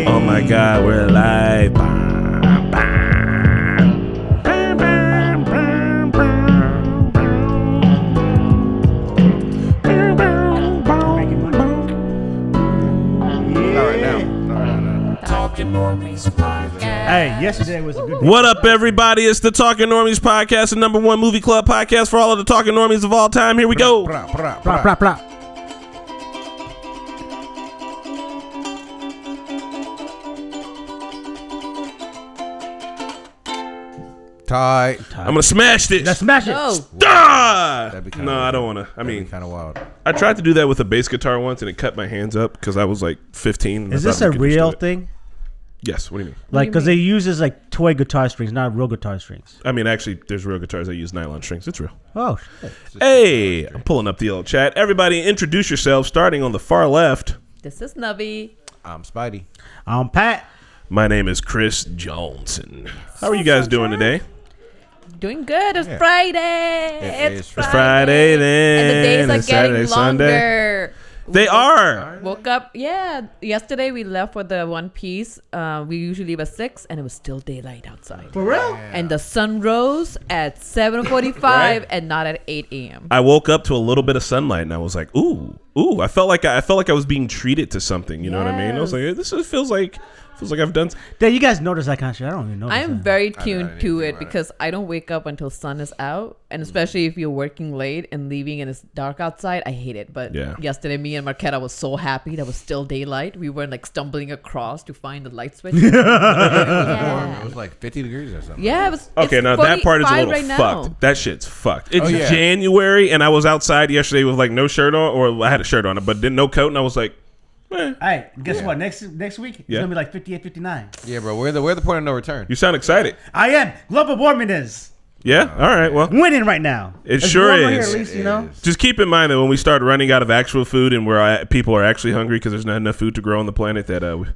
Hey. Oh my God, we're live. Bam, bam. Hey, yesterday was a good day. What up, everybody? It's the Talking Normies podcast, the number one movie club podcast for all of the Talking Normies of all time. Here we go. Blah, bra. blah, blah. Tight. I'm gonna smash this. Let's smash it. No. Ah! That'd be kinda No, I don't want to. I mean, kind of wild. I tried to do that with a bass guitar once, and it cut my hands up because I was like 15. and I Is thought this we a could just real it. thing? Yes. What do you mean? Like, because they uses like toy guitar strings, not real guitar strings. I mean, actually, there's real guitars that use nylon strings. It's real. Oh, shit. Hey, I'm pulling up the old chat. Everybody, introduce yourselves. Starting on the far left. This is Nubby. I'm Spidey. I'm Pat. My name is Chris Johnson. How are you guys doing today? Doing good. It's Yeah. Friday. It it's is Friday. Friday And the days then. are It's getting Saturday, Sunday. longer. They are. Woke up. Yeah. Yesterday we left for the One Piece. Uh, we usually leave at six, and it was still daylight outside. For real? And the sun rose at seven forty-five, and not at eight a.m. I woke up to a little bit of sunlight and I was like, ooh, ooh. I felt like I, I felt like I was being treated to something. You know what I mean? I was like, this is, feels like feels like I've done. s- Then you guys notice that kind of shit. I don't even know. I am very tuned to it because I don't wake up until sun is out, and mm. especially if you're working late and leaving and it's dark outside, I hate it. But Yeah. yesterday, me and Marquetta was so happy that was still daylight. We weren't like stumbling across to find the light switch. Warm. yeah. It was like 50 degrees or something. yeah, it was. Okay, it's now that part is a 45 little right now. fucked. That shit's fucked. It's Oh, yeah. January and I was outside yesterday with like no shirt on, or I had a shirt on, but didn't no coat, and I was like, Hey, guess Yeah. what? Next next week, it's Yeah. going to be like 58, 59. Yeah, bro. We're the we're the point of no return. you sound excited. I am. Global warming is Yeah. All right. Well, winning right now. It It's sure warmer is. Here, at least, you know? is. just keep in mind that when we start running out of actual food and where I, people are actually hungry because there's not enough food to grow on the planet, that uh, we,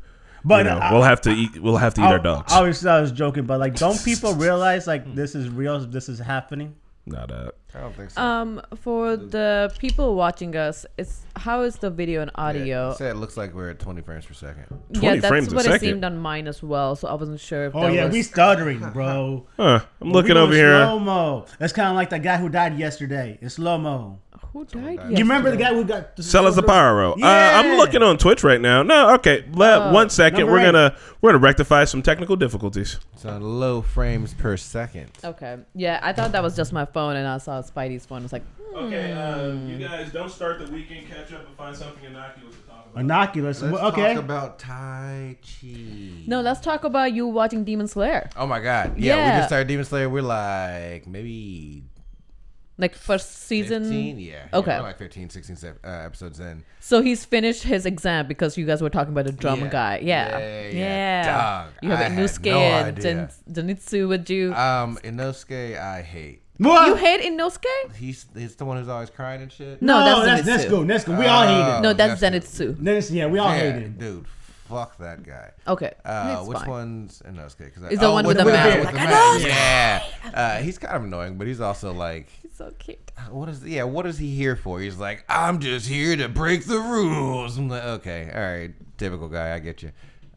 But you know, uh, we'll have to eat. We'll have to eat our dogs. Obviously, I was joking, but like, don't people realize like this is real? This is happening. Not uh, I don't think so. Um, for the people watching us, it's how is the video and audio? it said it looks like we're at 20 frames per second. 20 that's frames a what it second. seemed on mine as well. So I wasn't sure if. Oh that yeah, was, we stuttering, bro. huh. I'm looking over here. Slow mo. That's kind of like the guy who died yesterday. It's slow mo. Who died? died. You remember the guy who got Salazar Pyro. Uh, Yeah. I'm looking on Twitch right now. No, okay. Le- Oh. one second. Number We're eight. gonna we're gonna rectify some technical difficulties. It's on low frames per second. Okay. Yeah, I thought that was just my phone, and I saw Spidey's phone. I was like, Okay, uh, you guys don't start the weekend catch up and find something innocuous to talk about. Innocuous. Let's Well, okay. talk about Tai Chi. no, let's talk about you watching Demon Slayer. Oh my god. Yeah, we just started Demon Slayer. We're like maybe Like first season. 15. Yeah. Okay. Yeah, like 15, 16 se- uh, episodes in. So he's finished his exam because you guys were talking about the drum Yeah. guy. Yeah. Yeah, yeah. Dog, You have I had Inosuke no and idea. Zen- Zenitsu with you. Um, Inosuke, I hate. What? you hate Inosuke? He's he's the one who's always crying and shit. No, No, that's that's Zenitsu. Nezuko. Nezuko. We all hate Oh, it. No, that's that's Zenitsu. Nes- yeah, we all yeah, hate it. dude. Fuck that guy. Okay. Uh, it's which fine. one's Inosuke? Cause I, Is the one with the beard, mask. Like, the I mask. know. Yeah. Uh, he's kind of annoying, but he's also like, He's so cute. what is? Yeah, what is he here for? He's like, I'm just here to break the rules. I'm like, okay, all right, typical guy. I get you.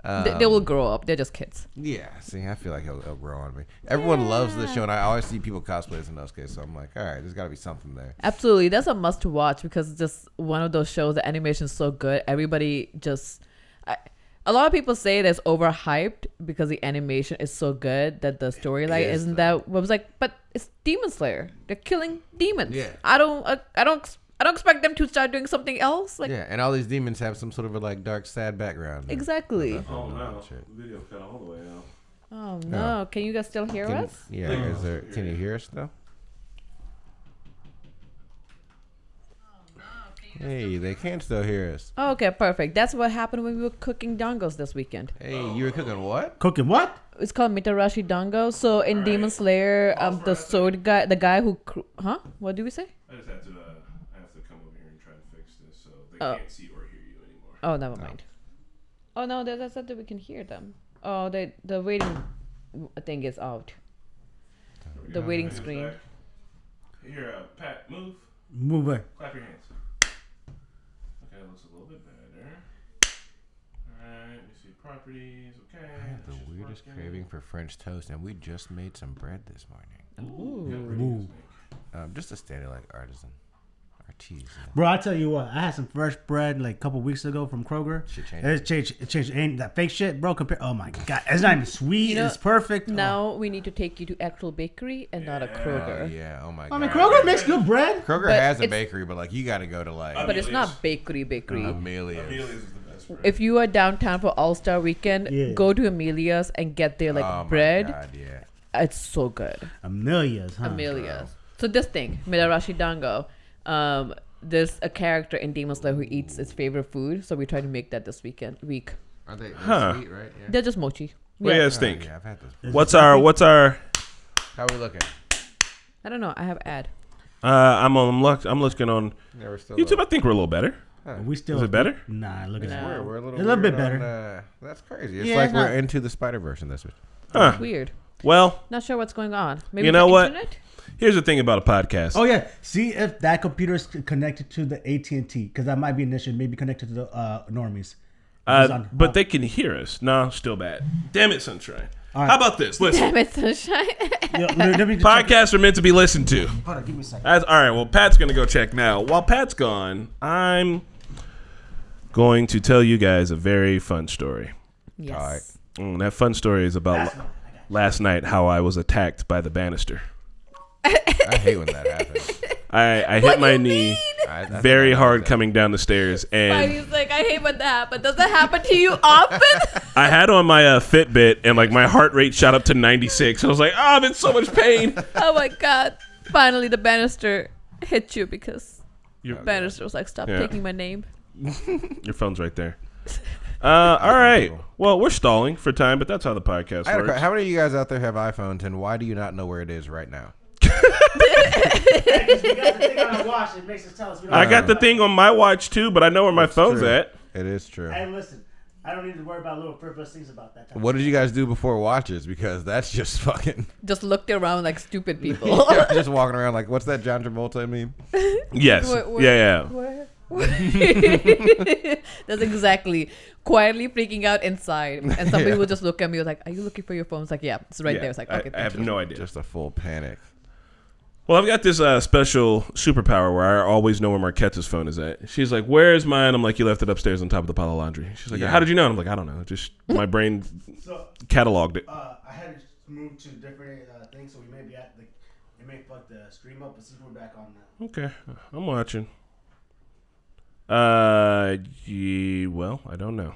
Um, They, they will grow up. They're just kids. Yeah, see, I feel like he'll, he'll grow on me. Everyone loves this show, and I always see people cosplay as Inosuke, so I'm like, all right, there's got to be something there. Absolutely. That's a must to watch because it's just one of those shows. The animation is so good. Everybody just. I, a lot of people say that's overhyped because the animation is so good that the storyline is, isn't though. that. I was like, but it's Demon Slayer. They're killing demons. Yeah. I don't. Uh, I don't. I don't expect them to start doing something else. Like Yeah, and all these demons have some sort of a like dark, sad background. exactly. Oh no, video cut all the way out. Oh no! Can you guys still hear Can, us? yeah, is there? Can you hear us though? Hey, they can still hear us. Oh, okay, perfect. That's what happened when we were cooking dongos this weekend. Hey, you were cooking what? Cooking what? It's called Mitarashi Dango. So in Demon Slayer, um, the sword guy, the guy who, cr- huh? What do we say? I just have to uh, I have to come over here and try to fix this so they Oh. can't see or hear you anymore. Oh, never mind. Oh no, that, that's not that we can hear them. Oh, the the waiting thing is out. The waiting screen. Here, uh, Pat, move. Move it. Clap your hands. Okay, that looks a little bit better. Alright, let me see. properties. Okay. I have the weirdest work in. craving for French toast, and we just made some bread this morning. Yeah, pretty good. Um, just a standard like artisan, artisan. Bro, I tell you what, I had some fresh bread like a couple weeks ago from Kroger. Shit changed. It changed. It changed. Ain't that fake shit, bro? Compare. Oh my god, it's not even sweet. You know, it's perfect. Oh. Now we need to take you to actual bakery and not a Oh, Kroger. yeah. Oh my god. I mean, Kroger makes good bread. Kroger But has a bakery, but like you got to go to like But it's not bakery bakery. Amelia's. Amelia's is the best if you are downtown for All Star Weekend, Yeah. go to Amelia's and get their like oh my bread. God, yeah. It's so good. Amelia's, huh? Amelia's. So this thing, Mitarashi Dango, um, there's a character in Demon Slayer who eats his favorite food, so we try to make that this weekend week. Are they they're Huh. sweet, right? Yeah. They're just mochi. What do you guys Oh, think? yeah, I've had this. What's our What's our? How we looking? I don't know. I have ad. Uh, I'm on. I'm, look, I'm looking on Yeah, we're still. YouTube. I think we're a little better. Are we still Is it better? Nah, look at that. We're, we're a little, A little bit weird on, better. uh, that's crazy. It's Yeah, like it's we're not- into the Spider Verse in this one. Huh. Weird. Well, Not sure what's going on. Maybe You the know what? internet? Here's the thing about a podcast. Oh yeah, see if that computer is connected to the AT and T because that might be an issue. Maybe connected to the uh, normies. Uh, on- but uh, they can hear us. No, still bad. Damn it, Sunshine. All right. How about this? Listen, Damn it, sunshine. yeah, let- let me just check- podcasts are meant to be listened to. Hold on, give me a second. That's, all right. Well, Pat's gonna go check now. While Pat's gone, I'm going to tell you guys a very fun story. yes. Mm, that fun story is about la- last night how I was attacked by the banister. I hate when that happens. I, I hit my knee I, I think very I know hard that. coming down the stairs, and He's like, I hate when that happens. Does that happen to you often? I had on my uh, Fitbit, and like my heart rate shot up to 96. I was like, oh, I'm in so much pain. oh my god. Finally, the banister hit you because Your, banister was like, stop Yeah. taking my name. your phone's right there. Uh, all right. Well, we're stalling for time, but that's how the podcast I had a que- works. How many of you guys out there have iPhones, and why do you not know where it is right now? Because we got the thing on our watch. It makes us tell us. We don't I got the uh, thing on my watch too, but I know where my phone's true. at. It is true. Hey, listen. I don't need to worry about little frivolous things about that. Type What did you guys do before watches? Because that's just fucking Just looked around like stupid people. just walking around like, what's that John Travolta meme? Yes. Where- where- yeah, yeah. Where? That's exactly quietly freaking out inside, and some Yeah. people just look at me like, "Are you looking for your phone?" It's like, "Yeah, it's right Yeah, there." It's like, "Okay, I, thank have you." no idea. Just a full panic. Well, I've got this uh, special superpower where I always know where Marquette's phone is at. She's like, "Where is mine?" I'm like, "You left it upstairs on top of the pile of laundry." She's like, Yeah. "How did you know?" And I'm like, "I don't know. Just my brain So cataloged it." uh, I had to move to different uh, things, so we may be at the it may fuck the stream up, but see if we're back on now. Okay, I'm watching. Uh, ye, well, I don't know.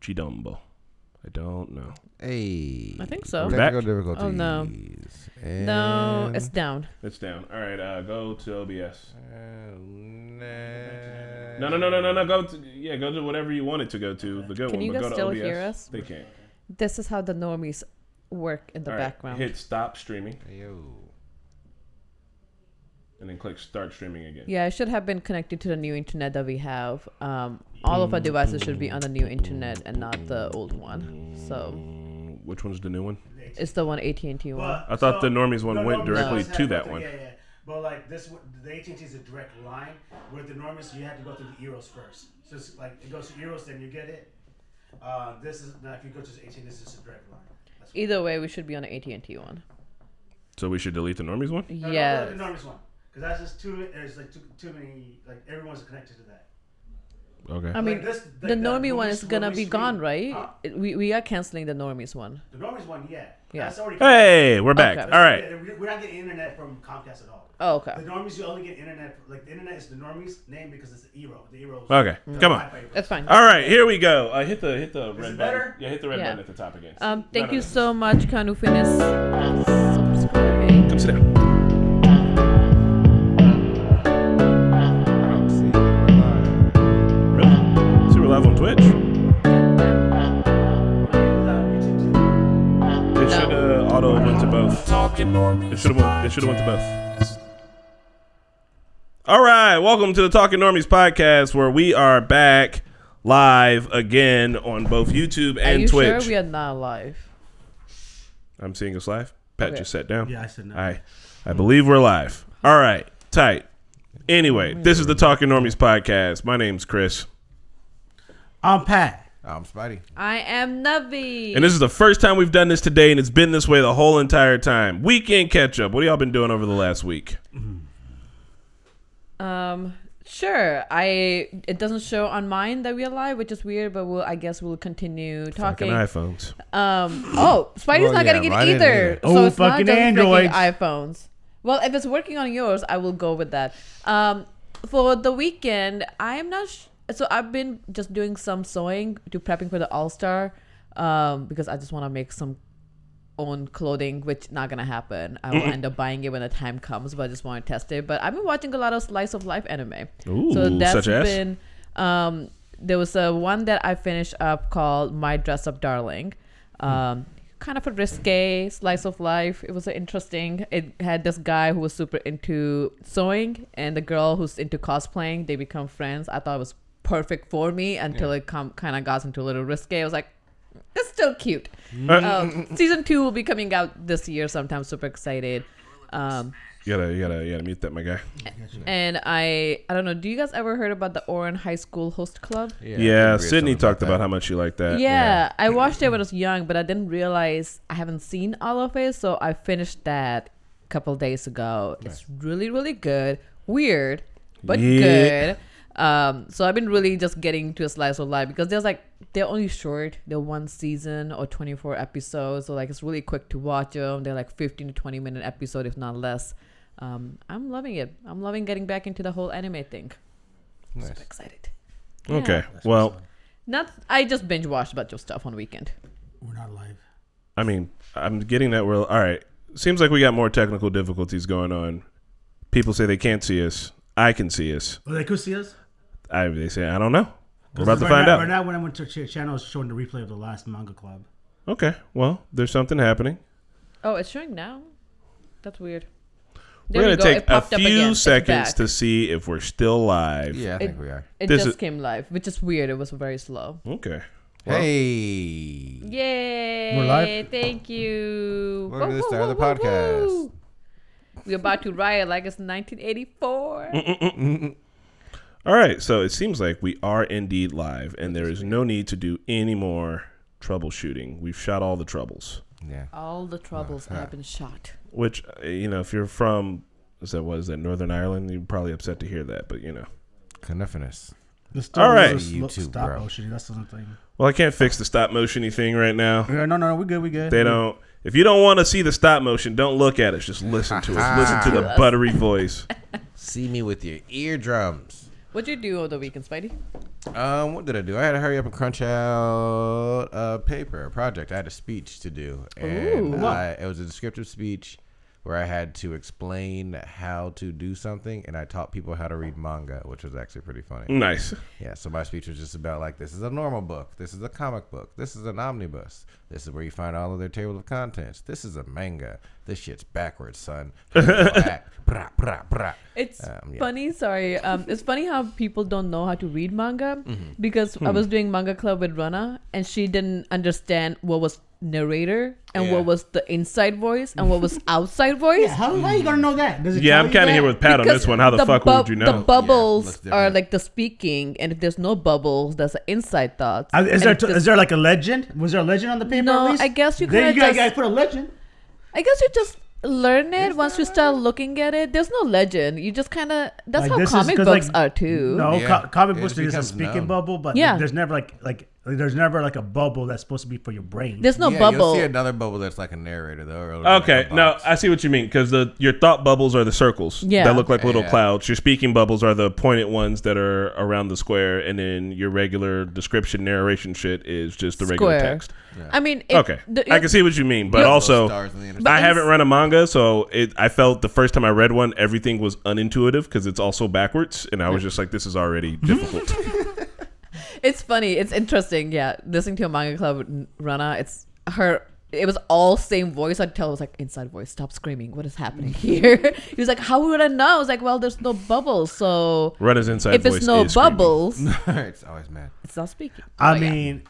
Gidumbo. I don't know. Hey. I think so. We're back? Technical difficulties. Oh, no. And No, it's down. It's down. All right, uh, go to OBS. And No, no, no, no, no, no. Go to yeah, go to whatever you want it to go to. The good Can one. you but guys go to still OBS. hear us? They can't. This is how the normies work in the All right, background. Hit stop streaming Yo. and then click start streaming again. Yeah, I should have been connected to the new internet that we have. Um, all of our devices should be on the new internet and not the old one. So Mm, Which one's the new one? it's the one AT and T one. I thought so- the normies one the went normies directly ones to that one. Yeah, yeah. But like this, one- the AT&T is a direct line. With the normies, you have to go through the Eeros first. So it's like it goes to Eeros, then you get it. Uh, this is now if you go to the AT&T, this is a direct line. That's Either way, we should be on the AT and T one. So we should delete the normies one. No, no, Yeah. the normies one. Because that's just too. There's like too, too many. Like everyone's connected to that. Okay. I mean, Like this- the like normie when one is gonna be stream- gone, right? Huh? We we are canceling the normies one. The normies one, yeah. Yeah. That's already. Hey, we're back. Okay. All right. We- We're not getting internet from Comcast at all. Oh, okay. The normies, you only get internet. Like the internet is the normies name because it's the Eero. The Eero. Okay. Come on. That's fine. All right, here we go. Uh, hit the hit the red it button. Yeah, hit the red Yeah. button at the top again. Um, thank No, you no, so much, Kanu both. It should have went. It should have went to both. All right, welcome to the Talking Normies podcast, where we are back live again on both YouTube and Are and you Twitch. sure we are not live? I'm seeing us live. Pat Okay. just sat down. Yeah, I said no. I, I believe we're live. All right, tight. Anyway, this is the Talking Normies podcast. My name's Chris. I'm Pat. I'm Spidey. I am Nubby. And this is the first time we've done this today, and it's been this way the whole entire time. Weekend catch up. What have y'all been doing over the last week? Um, sure. I it doesn't show on mine that we are live, which is weird, but we'll I guess we'll continue Fucking talking. iPhones. Um. Oh, Spidey's Well, not yeah, getting it mine didn't either. either. Oh, so it's not fucking just freaking Androids. iPhones. Well, if it's working on yours, I will go with that. Um, for the weekend, I am not. Sh- so I've been just doing some sewing to prepping for the All Star, um, because I just want to make some own clothing, which not gonna happen. I will end up buying it when the time comes, but I just want to test it. But I've been watching a lot of slice of life anime. Ooh, so that's such as? been um there was a one that I finished up called My Dress Up Darling. Um kind of a risque slice of life. It was interesting. It had this guy who was super into sewing and the girl who's into cosplaying. They become friends. I thought it was perfect for me until it come kind of got into a little risque. I was like, it's still cute. Um, season two will be coming out this year sometime. Super excited. Um, You gotta, you gotta, you gotta mute that, my guy. and I, I don't know. Do you guys ever heard about the Ouran High School host club? Yeah, Yeah, I think we Sydney talked about how much you like that. Yeah, I watched it when I was young, but I didn't realize I haven't seen all of it. So I finished that a couple days ago. It's really, really good. Weird, but Yeah. good. Um, so I've been really just getting to a slice of life because there's like they're only short. They're one season or 24 episodes, so like it's really quick to watch them. They're like 15 to 20 minute episode, if not less. Um, I'm loving it. I'm loving getting back into the whole anime thing. Nice. Super excited. Okay. Yeah. Well, Not I just binge watched a bunch of stuff on weekend. We're not live. I mean, I'm getting that we're all right. Seems like we got more technical difficulties going on. People say they can't see us. I can see us. Oh, they could see us. I they say I don't know. We're about to Right find now, out. Right now, when I went to ch- channel, it's showing the replay of the last manga club. Okay. Well, there's something happening. Oh, it's showing now. That's weird. We're There gonna go. take a popped up again. few seconds to see if we're still live. Yeah, I It- think we are. It This just is- came live, which is weird. It was very slow. Okay. Well, Hey. Yay! We're live? Thank you. Welcome to Woo, the woo, start of the woo, woo, podcast. We're about to riot like it's 1984. All right. So it seems like we are indeed live, and there is no need to do any more troubleshooting. We've shot all the troubles. Yeah. All the troubles have been shot. Which uh, you know, if you're from, is that what is that Northern Ireland? You're probably upset to hear that, but you know. Coniferous. There's All right. YouTube, stop bro. motion. That's the thing. Well, I can't fix the stop motiony thing right now. Yeah, no, no, no, we good, we good. They don't. If you don't want to see the stop motion, don't look at us. Just listen to us. Listen to the buttery voice. See me with your eardrums. What'd you do over the weekend, Spidey? Um, what did I do? I had to hurry up and crunch out a paper, a project. I had a speech to do, and Ooh. I, it was a descriptive speech where I had to explain how to do something, and I taught people how to read manga, which was actually pretty funny. Nice. Yeah, so my speech was just about like this is a normal book, this is a comic book, this is an omnibus, this is where you find all of their table of contents, this is a manga, this shit's backwards, son. Act. Brah, brah, brah. It's Um, yeah. funny. Sorry. Um, it's funny how people don't know how to read manga Mm-hmm. because Hmm. I was doing manga club with Rana and she didn't understand what was narrator and Yeah. what was the inside voice and what was outside voice. Yeah, how, how you gonna know that? Does it Yeah, I'm kind of here with Pat on this one. How the, fuck bub- would you know? The bubbles looks are like the speaking, and if there's no bubbles, that's the inside thoughts. Uh, is And there if there's- is there like a legend? Was there a legend on the paper? No, at least? I guess you Then kinda you gotta, just- gotta put a legend. I guess you just learn it once you start looking at it. There's no legend. You just kind of that's Like, how comic is books like, are too. No, Yeah. co- comic It books just there's a speaking known. bubble, but Yeah. there's never like like there's never like a bubble that's supposed to be for your brain. There's no yeah, bubble. You'll see another bubble that's like a narrator though. or like Okay, a no. I see what you mean because the your thought bubbles are the circles Yeah. that look like little Yeah. clouds. Your speaking bubbles are the pointed ones that are around the square, and then your regular description narration shit is just the regular Square. text. I mean, it, Okay, the- I can see what you mean, but also Stars on the internet. I haven't read a manga, so it I felt the first time I read one, everything was unintuitive because it's also backwards, and I was just like, this is already difficult. It's funny. It's interesting. Yeah, listening to a manga club with Rana, it's her. It was all same voice. I'd tell it was like inside voice. Stop screaming. What is happening here? he was like, "How would I know?" I was like, "Well, there's no bubbles, so Runner's inside if voice it's no is bubbles, it's always mad. it's not speaking." I Oh, yeah. mean,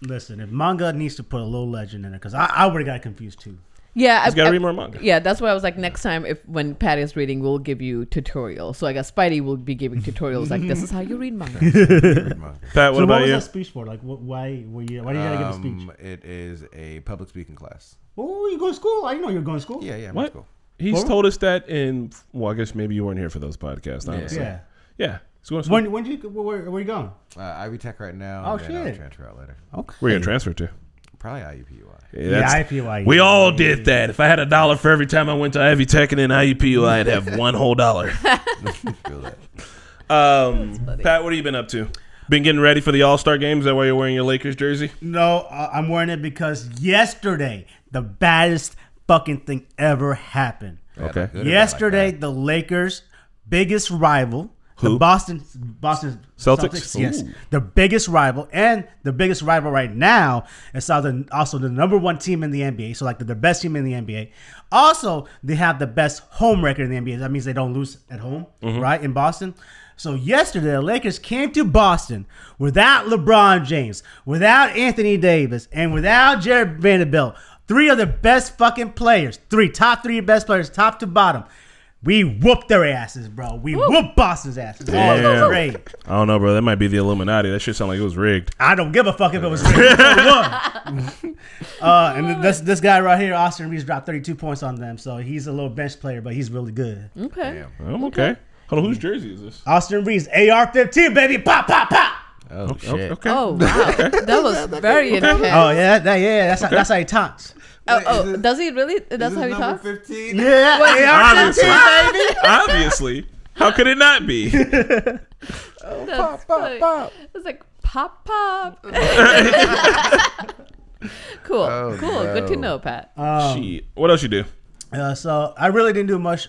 listen, if manga needs to put a little legend in it, because I, I would have got confused too. Yeah, I, Just gotta I- read more manga. Yeah, that's why I was like, next time if when Patty is reading, we'll give you tutorials. So I guess Spidey will be giving tutorials like this is how you read manga. Pat, what so about what was you? that speech for? Like, what, why were you? Why do you gotta give a speech? Um, It is a public speaking class. Oh, you go to school? I know you're going to school. Yeah, yeah, What? what? School. He's What? told us that in. Well, I guess maybe you weren't here for those podcasts. Honestly. Yeah. Yeah. He's going to school. When when did you where, where you going? Uh, Ivy Tech right now. Oh, and then I'll shit. transfer out later. Okay. Where are you gonna transfer to? Probably IUPUI. Yeah, Yeah, IUPUI. We all did that. If I had a dollar for every time I went to Ivy Tech and then IUPU, I'd have one whole dollar. Feel that. Um, Pat, what have you been up to? Been getting ready for the All Star games? Is that why you're wearing your Lakers jersey? No, uh, I'm wearing it because yesterday the baddest fucking thing ever happened. Bad, Okay. like good or bad, like Yesterday, the Lakers' biggest rival, Who? the Boston Boston Celtics? yes, Ooh. the biggest rival, and the biggest rival right now is also the, also the number one team in the NBA. So like the, the best team in the NBA. Also, they have the best home record in the NBA. That means they don't lose at home, Mm-hmm. right in Boston. So yesterday, the Lakers came to Boston without LeBron James, without Anthony Davis, and without Jarred Vanderbilt. Three of the best fucking players. Three top three best players, top to bottom. We whooped their asses, bro. We whooped Boston's asses. Oh, it was Damn. great. I don't know, bro. That might be the Illuminati. That shit sound like it was rigged. I don't give a fuck if it was rigged. It was. uh, and this this guy right here, Austin Reaves, dropped 32 points on them. So he's a little bench player, but he's really good. Okay. Damn. I'm okay. Hold on, whose jersey is this? Austin Reaves, AR-15, baby, pop, pop, pop. Oh, shit. Okay. Oh wow, that was very intense. Oh yeah, that, yeah, that's how, that's how he talks. Oh, oh, does he really? That's how he talks. 15? Yeah, Obviously. AR-15, baby. Obviously. How could it not be? That's like, pop. It's like pop pop. cool, Oh, cool. Good to know, Pat. Shit. What else you do? Uh, so I really didn't do much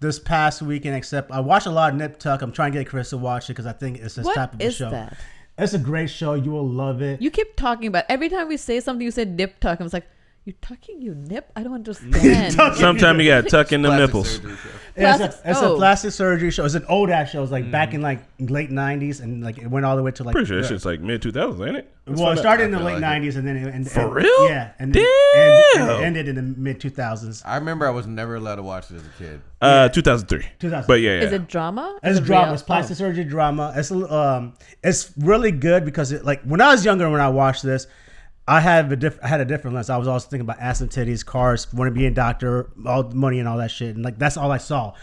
this past weekend except I watched a lot of Nip Tuck. I'm trying to get Chris to watch it because I think it's this type what of a is show. that? It's a great show. You will love it. You keep talking about every time we say something. You say nip tuck. I was like, you tucking your nip? I don't understand. Sometimes you gotta tuck in the Plastic nipples. surgery show. Yeah, it's, Plastic- a, it's oh. a plastic surgery show. It's an old ass show. It was like back in like late '90s, and like it went all the way to like. Pretty sure that the- shit's like mid 2000s, ain't it? Let's well, it find out. started in the late feel like '90s, and then it and, For and- real? Yeah, and then and, and Damn. it ended in the mid 2000s. I remember I was never allowed to watch it as a kid. Uh, 2003. 2000. But yeah, yeah. Is it drama? It's it drama. real? It's plastic Oh. surgery drama. It's um, it's really good because it like when I was younger when I watched this, I had a diff- I had a different lens. I was also thinking about ass and titties, cars, want to be a doctor, all the money and all that shit, and like that's all I saw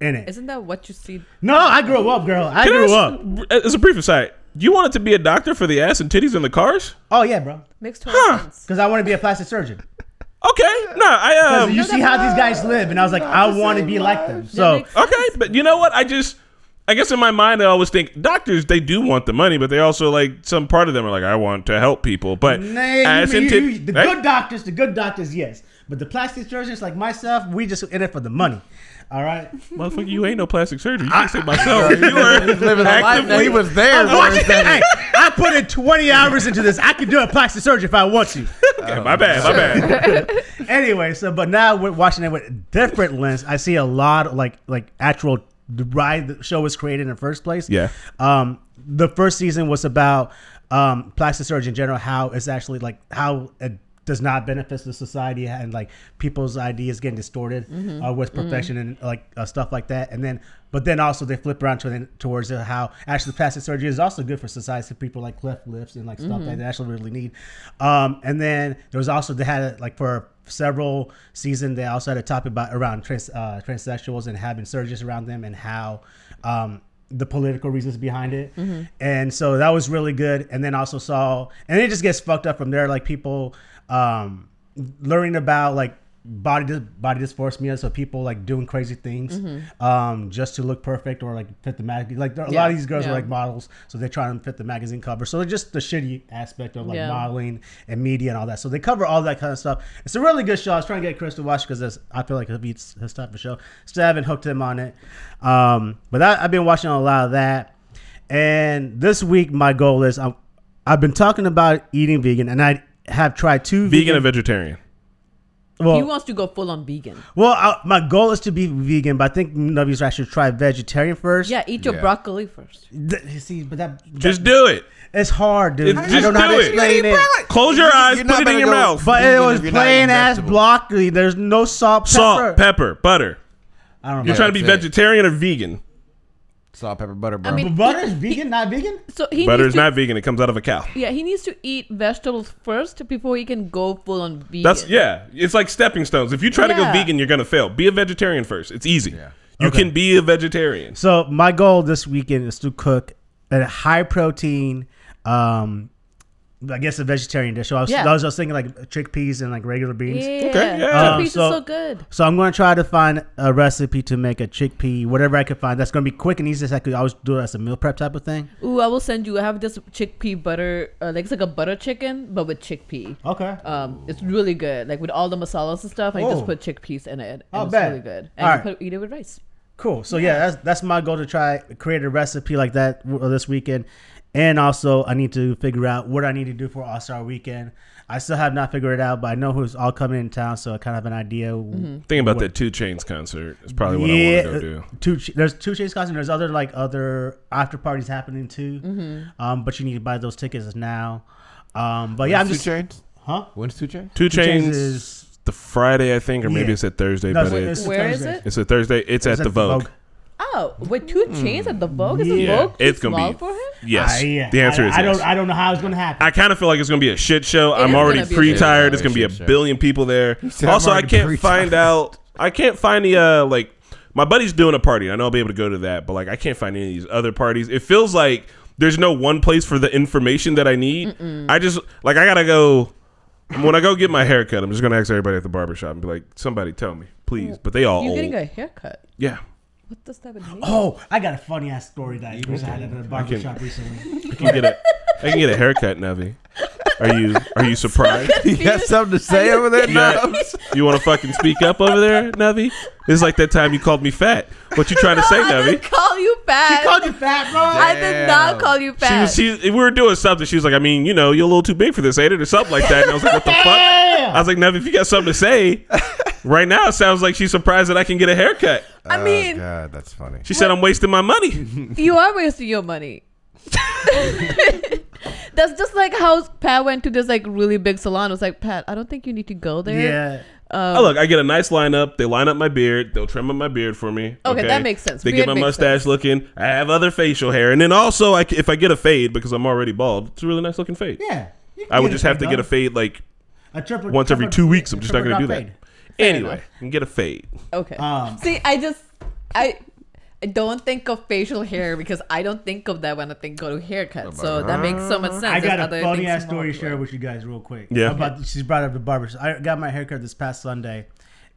in it. Isn't that what you see? no, I grew up, girl. I Can I grew ask- up. As a brief aside, you wanted to be a doctor for the ass and titties in the cars? Oh yeah, bro. Makes total sense. Because I want to be a plastic surgeon. Okay, no, I Because um, you see how these guys live, and I was like, I want to be like them. So makes- okay, but you know what? I just, I guess in my mind, I always think doctors they do want the money, but they also like some part of them are like, I want to help people, but Nah, ass you- and you- tit- you- the Hey, good doctors, the good doctors, yes. But the plastic surgeons like myself, we just in it for the money. All right. motherfucker, you ain't no plastic surgeon. You can't say myself. you were Living a life that actively. he was there. for a hey, I put in 20 hours into this. I can do a plastic surgery if I want to. Okay, my bad, my bad. anyway, so but now we're watching it with a different lens. I see a lot of like like actual the why the show was created in the first place. Yeah. Um, the first season was about um plastic surgery in general, how it's actually like how it does not benefit the society and like people's ideas getting distorted uh, with perfection and like uh, stuff like that. And then, but then also they flip around to towards how actually plastic surgery is also good for society. So people like cleft lips and like stuff that they actually really need. Um, and then there was also they had like for several seasons they also had a topic about around trans uh, transsexuals and having surgeries around them and how um, the political reasons behind it. And so that was really good. And then also saw, and it just gets fucked up from there. Like people um, learning about like body body dysmorphia, so people like doing crazy things um, just to look perfect or like fit the magazine. Like there, a lot of these girls yeah. are like models, so they're trying to fit the magazine cover. So they're just the shitty aspect of like Yeah. modeling and media and all that. So they cover all that kind of stuff. It's a really good show. I was trying to get Chris to watch because I feel like it'll be his type of show. Still haven't hooked him on it, um, but I, I've been watching a lot of that. And this week, my goal is I'm, I've been talking about eating vegan, and I have tried two Vegan and vegetarian. Well, he wants to go full on vegan. well, I, my goal is to be vegan, but I think none of you should try vegetarian first. Yeah, eat your Yeah. broccoli first. Th- see, but that Just do it. it's hard, dude. It- I just don't know how to it. explain it. Close your eyes. You're Put it in your mouth. But it was if you're not plain eating ass broccoli. There's no salt, pepper. Salt, pepper, butter. I don't know. You're trying to be that's it. vegetarian or vegan? Salt, pepper, butter, bro. I mean, But butter's vegan, not vegan. So he Butter needs is to, not vegan. It comes out of a cow. Yeah, he needs to eat vegetables first before he can go full on vegan. That's yeah. It's like stepping stones. If you try to go Yeah. vegan, you're gonna fail. Be a vegetarian first. It's easy. Yeah. You Okay. can be a vegetarian. So my goal this weekend is to cook a high protein, um, I guess a vegetarian dish. So I was, Yeah. I was just thinking like chickpeas and like regular beans. Yeah, Okay, yeah. chickpeas Um, is so- so good. So I'm going to try to find a recipe to make a chickpea, whatever I can find. That's going to be quick and easy. So I could always do it as a meal prep type of thing. Ooh, I will send you. I have this chickpea butter, uh, like it's like a butter chicken, but with chickpea. Okay. Um, it's really good. Like with all the masalas and stuff, I Oh. just put chickpeas in it, and I'll it's bet. really good. And All you right. put, eat it with rice. Cool. So yeah, that's that's my goal to try create a recipe like that w- this weekend, and also I need to figure out what I need to do for All Star Weekend. I still have not figured it out, but I know who's all coming in town, so I kind of have an idea. Thinking about that Two Chainz concert is probably what I want to go do. uh, Two, there's two Chainz concerts. There's other like other after parties happening too. Mm-hmm. Um, but you need to buy those tickets now. Um, but yeah, I'm When's just two Chainz. huh. When's two Chainz? Two Two Chainz Chains is- the Friday, I think, or maybe Yeah. it's at Thursday, No, but it's- it's it's Where is Thursday. it? it's a Thursday. It's, It's at, the Vogue. Oh, with two Chainz at the Vogue? Is the Yeah, Vogue it's gonna small be- for him? Yes, I- yeah. the answer I, is I yes. don't. I don't know how it's going to happen. I kind of feel like it's gonna be a shit show. It I'm already gonna be a pre shit tired. show. There's gonna be a Shit show. billion people there. said Also, I can't pre-tired. find out. I can't find the uh like my buddy's doing a party. I know I'll be able to go to that, but like I can't find any of these other parties. It feels like there's no one place for the information that I need. I just like I gotta go. When I go get my haircut, I'm just gonna ask everybody at the barbershop and be like, "Somebody tell me, please." But they all You're old. getting a haircut. yeah. What does that mean? Oh, I got a funny ass story that you guys had at a barber shop recently. I can get a I can get a haircut, Navi. Are you are you surprised? You got something to say over there, Yeah. Nubs? You want to fucking speak up over there, Navi? It's like that time you called me fat. What you trying to say, I Navi? didn't call you fat. She called you fat, bro. I did not call you She fat. was she we were doing something. She was like, I mean, you know, you're a little too big for this, ain't it? Or something like that. And I was like, what the fuck? I was like, Navi, if you got something to say, right now it sounds like she's surprised that I can get a haircut. I oh, mean, oh, God, that's funny. She said I'm wasting my money. you are wasting your money. That's just like how Pat went to this like really big salon. It was like, Pat, I don't think you need to go there. Yeah. oh, look, I get a nice lineup. They line up my beard. They'll trim up my beard for me. Okay, that makes sense. They Beard get my mustache sense. looking. I have other facial hair, and then also, I c if I get a fade because I'm already bald, it's a really nice looking fade. Yeah. I would just have to fade, get a fade like A triple- once every two weeks. I'm just not gonna do drop that. fade. Anyway, enough. I can get a fade. Okay. Um, See, I just I I don't think of facial hair because I don't think of that when I think go to haircut. So that makes so much sense. I got There's a funny ass story to share with you guys real quick. Yeah. About she's brought up the barber. I got my haircut this past Sunday,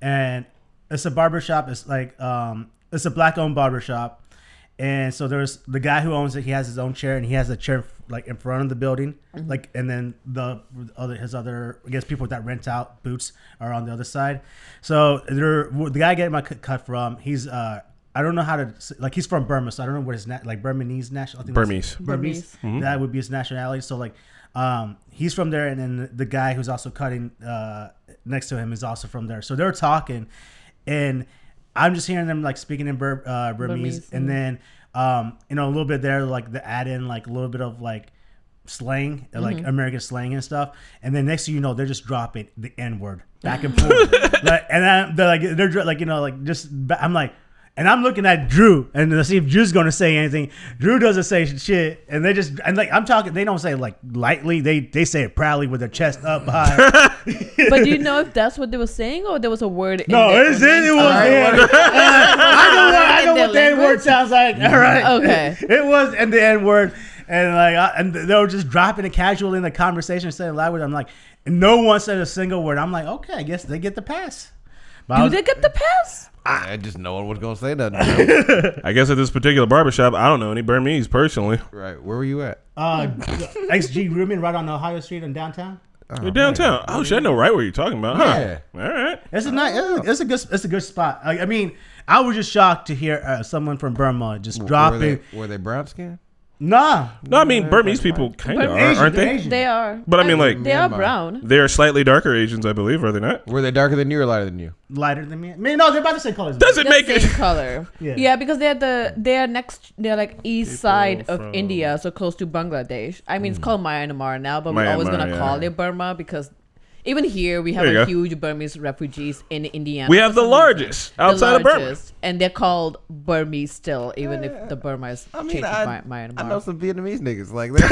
and it's a barber shop. It's like um, it's a black owned barber shop, and so there's the guy who owns it. He has his own chair, and he has a chair like in front of the building, Mm-hmm. like, and then the other his other I guess people that rent out boots are on the other side. So there, the guy getting my cut cut from, he's uh. I don't know how to s- like. He's from Burma, so I don't know what his na- like Burmese national. I think that's- Burmese. Burmese. Burmese. That would be his nationality. So like, um, he's from there, and then the guy who's also cutting uh, next to him is also from there. So they're talking, and I'm just hearing them like speaking in Bur- uh, Burmese, Burmese, and then um, you know a little bit there, like the add in like a little bit of like slang, uh, like American slang and stuff. And then next thing you know, they're just dropping the N word back and forth. like, and then they're like, they're dr- like, you know, like just, I'm like, and I'm looking at Drew and to see if Drew's going to say anything. Drew doesn't say shit. And they just, and like, I'm talking, they don't say like lightly. They, they say it proudly with their chest up high. But do you know if that's what they were saying or there was a word? no, there? it's, it, it was, yeah. what- I know what, I know In their what the N word sounds like. Mm-hmm. All right. Okay. It was in the N word, and like, I, and they were just dropping it casually in the conversation, saying loud with. I'm like, no one said a single word. I'm like, okay, I guess they get the pass. But I Do was- they get the pass? I just no one was gonna say nothing. I guess at this particular barbershop, I don't know any Burmese personally. right? Where were you at? uh, XG Rubin right on Ohio Street in downtown. You're downtown. Oh shit, I know right where you're talking about, huh? Yeah. All right. It's a nice. It's a, it's a good. It's a good spot. I, I mean, I was just shocked to hear uh, someone from Burma just Were dropping. they, were they brown skin? Nah, No, I mean Burmese people kind of are, Asian, aren't they're they? Asian. They are. But I mean, like- they are brown. They are slightly darker Asians, I believe, are they not? Were they darker than you or lighter than you? lighter than me. I mean, no, they're about the same color. Does it make same it? color. Yeah. Yeah. because they're the they're next they're like east side of from- India, so close to Bangladesh. I mean, it's hmm. called Myanmar now, but we're always gonna yeah. call it Burma because even here we have a go. huge Burmese refugees in Indiana. We have the some reason. largest The outside of Burma. and they're called Burmese still, even if the Burma is I mean, changed I, My- Myanmar. I know some Vietnamese niggas like that.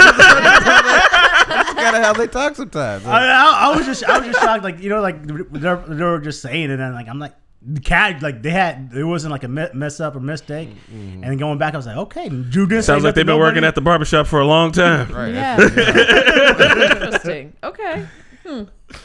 That's kind of how they talk sometimes. I, I, I was just, I was just shocked. Like you know, like they were, just saying it, and like I'm like, the cat, like they had, it wasn't like a mess up or mistake. Mm-hmm. And then going back, I was like, okay, Drew didn't say Sounds like they've been working nobody- at the barbershop for a long time. right. yeah, interesting. Okay, hmm.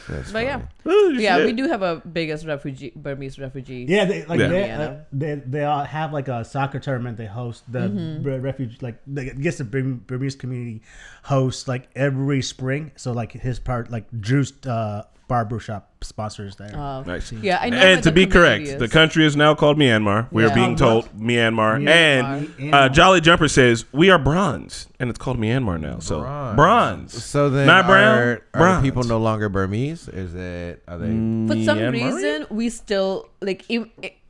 That's but yeah, Oh, yeah, we do have a biggest refugee Burmese refugee. Yeah, they like Yeah. They, uh, they they all have like a soccer tournament. They host the Mm-hmm. re- refuge like they, I guess the Burmese community hosts like every spring. So like his part like Drew's uh, barbershop sponsors there. Uh, Nice. Yeah, I know. And to be correct, is. the country is now called Myanmar. We are being told Myanmar. Myanmar. And uh, Jolly Jumper says we are bronze, and it's called Myanmar now. So Bronze. bronze. So then, Not brown, Are, are the bronze. people no longer Burmese? Is it? Are they? for some Myanmar? reason we still like ev-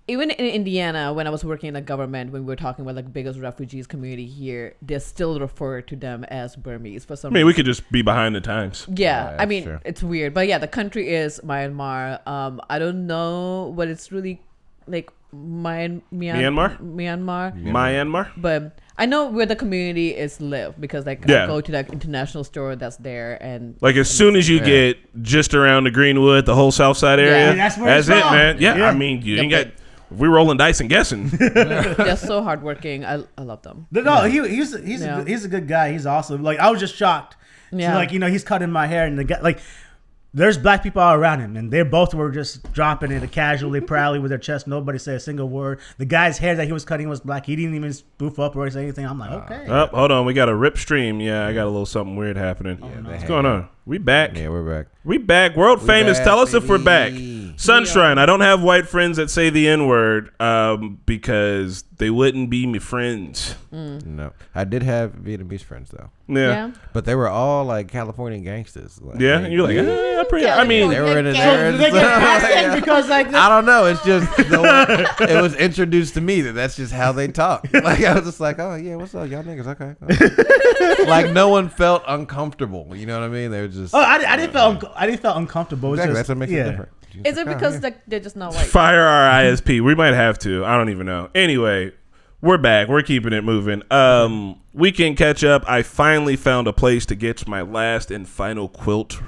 even in Indiana when I was working in the government when we were talking about like biggest refugees community here they still refer to them as Burmese for some I mean, we could just be behind the times. yeah, Yeah, I mean true. it's weird but yeah the country is Myanmar um I don't know what it's really like Myan- Myan- Myanmar? Myanmar Myanmar. but I know where the community is live because like Yeah. I go to that international store that's there and Like as soon as you Yeah. get just around the Greenwood, the whole South Side area, Yeah, that's where it's it, from. man. Yeah, Yeah. I mean, you Yeah, ain't but- got. If we rolling dice and guessing. they're so hardworking I, I love them No, he, he's he's Yeah. a, he's a good guy. He's awesome. Like I was just shocked. Yeah. Yeah. like you know, he's cutting my hair, and the guy like. There's black people all around him, and they both were just dropping it casually, proudly with their chest. Nobody said a single word. The guy's hair that he was cutting was black. He didn't even spoof up or say anything. I'm like, okay. oh, hold on, we got a rip stream. Yeah, I got a little something weird happening. Oh, What's going on? We back. Yeah, we're back. We back. World famous. back, Tell us if we're back. baby. Sunshine. I don't have white friends that say the N word um, because they wouldn't be me friends. No, I did have Vietnamese friends though, Yeah. yeah but they were all like Californian gangsters. Like, Yeah. And you're like, eh, I, pretty, I mean, they were in So there. they get accent because like I don't know. It's just the way it was introduced to me that that's just how they talk. Like I was just like, oh yeah, what's up, y'all niggas? Okay. like no one felt uncomfortable. You know what I mean? They were just Oh, I, I didn't feel unco- I didn't feel uncomfortable. It's exactly. just- That's what makes yeah. it different. Is it because like they're just not white? fire our ISP. We might have to. I don't even know. Anyway, we're back. We're keeping it moving. Um, weekend catch up. I finally found a place to get my last and final quilt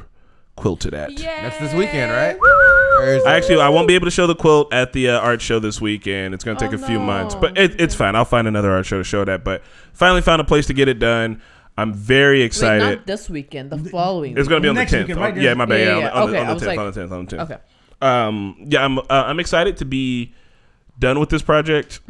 quilted at. Yeah, That's this weekend, right? Or is it- Actually, I won't be able to show the quilt at the uh, art show this weekend. It's going to take Oh, a few no. months, but it, it's fine. I'll find another art show to show that. But finally found a place to get it done. I'm very Wait, excited. not this weekend. The following. it's going to be on the Next 10th. weekend, right? yeah, my bad. Yeah, Yeah, yeah, on, the- okay, I on was the 10th. like- on the 10th. On the 10th. okay. Um, yeah, I'm uh, I'm excited to be done with this project.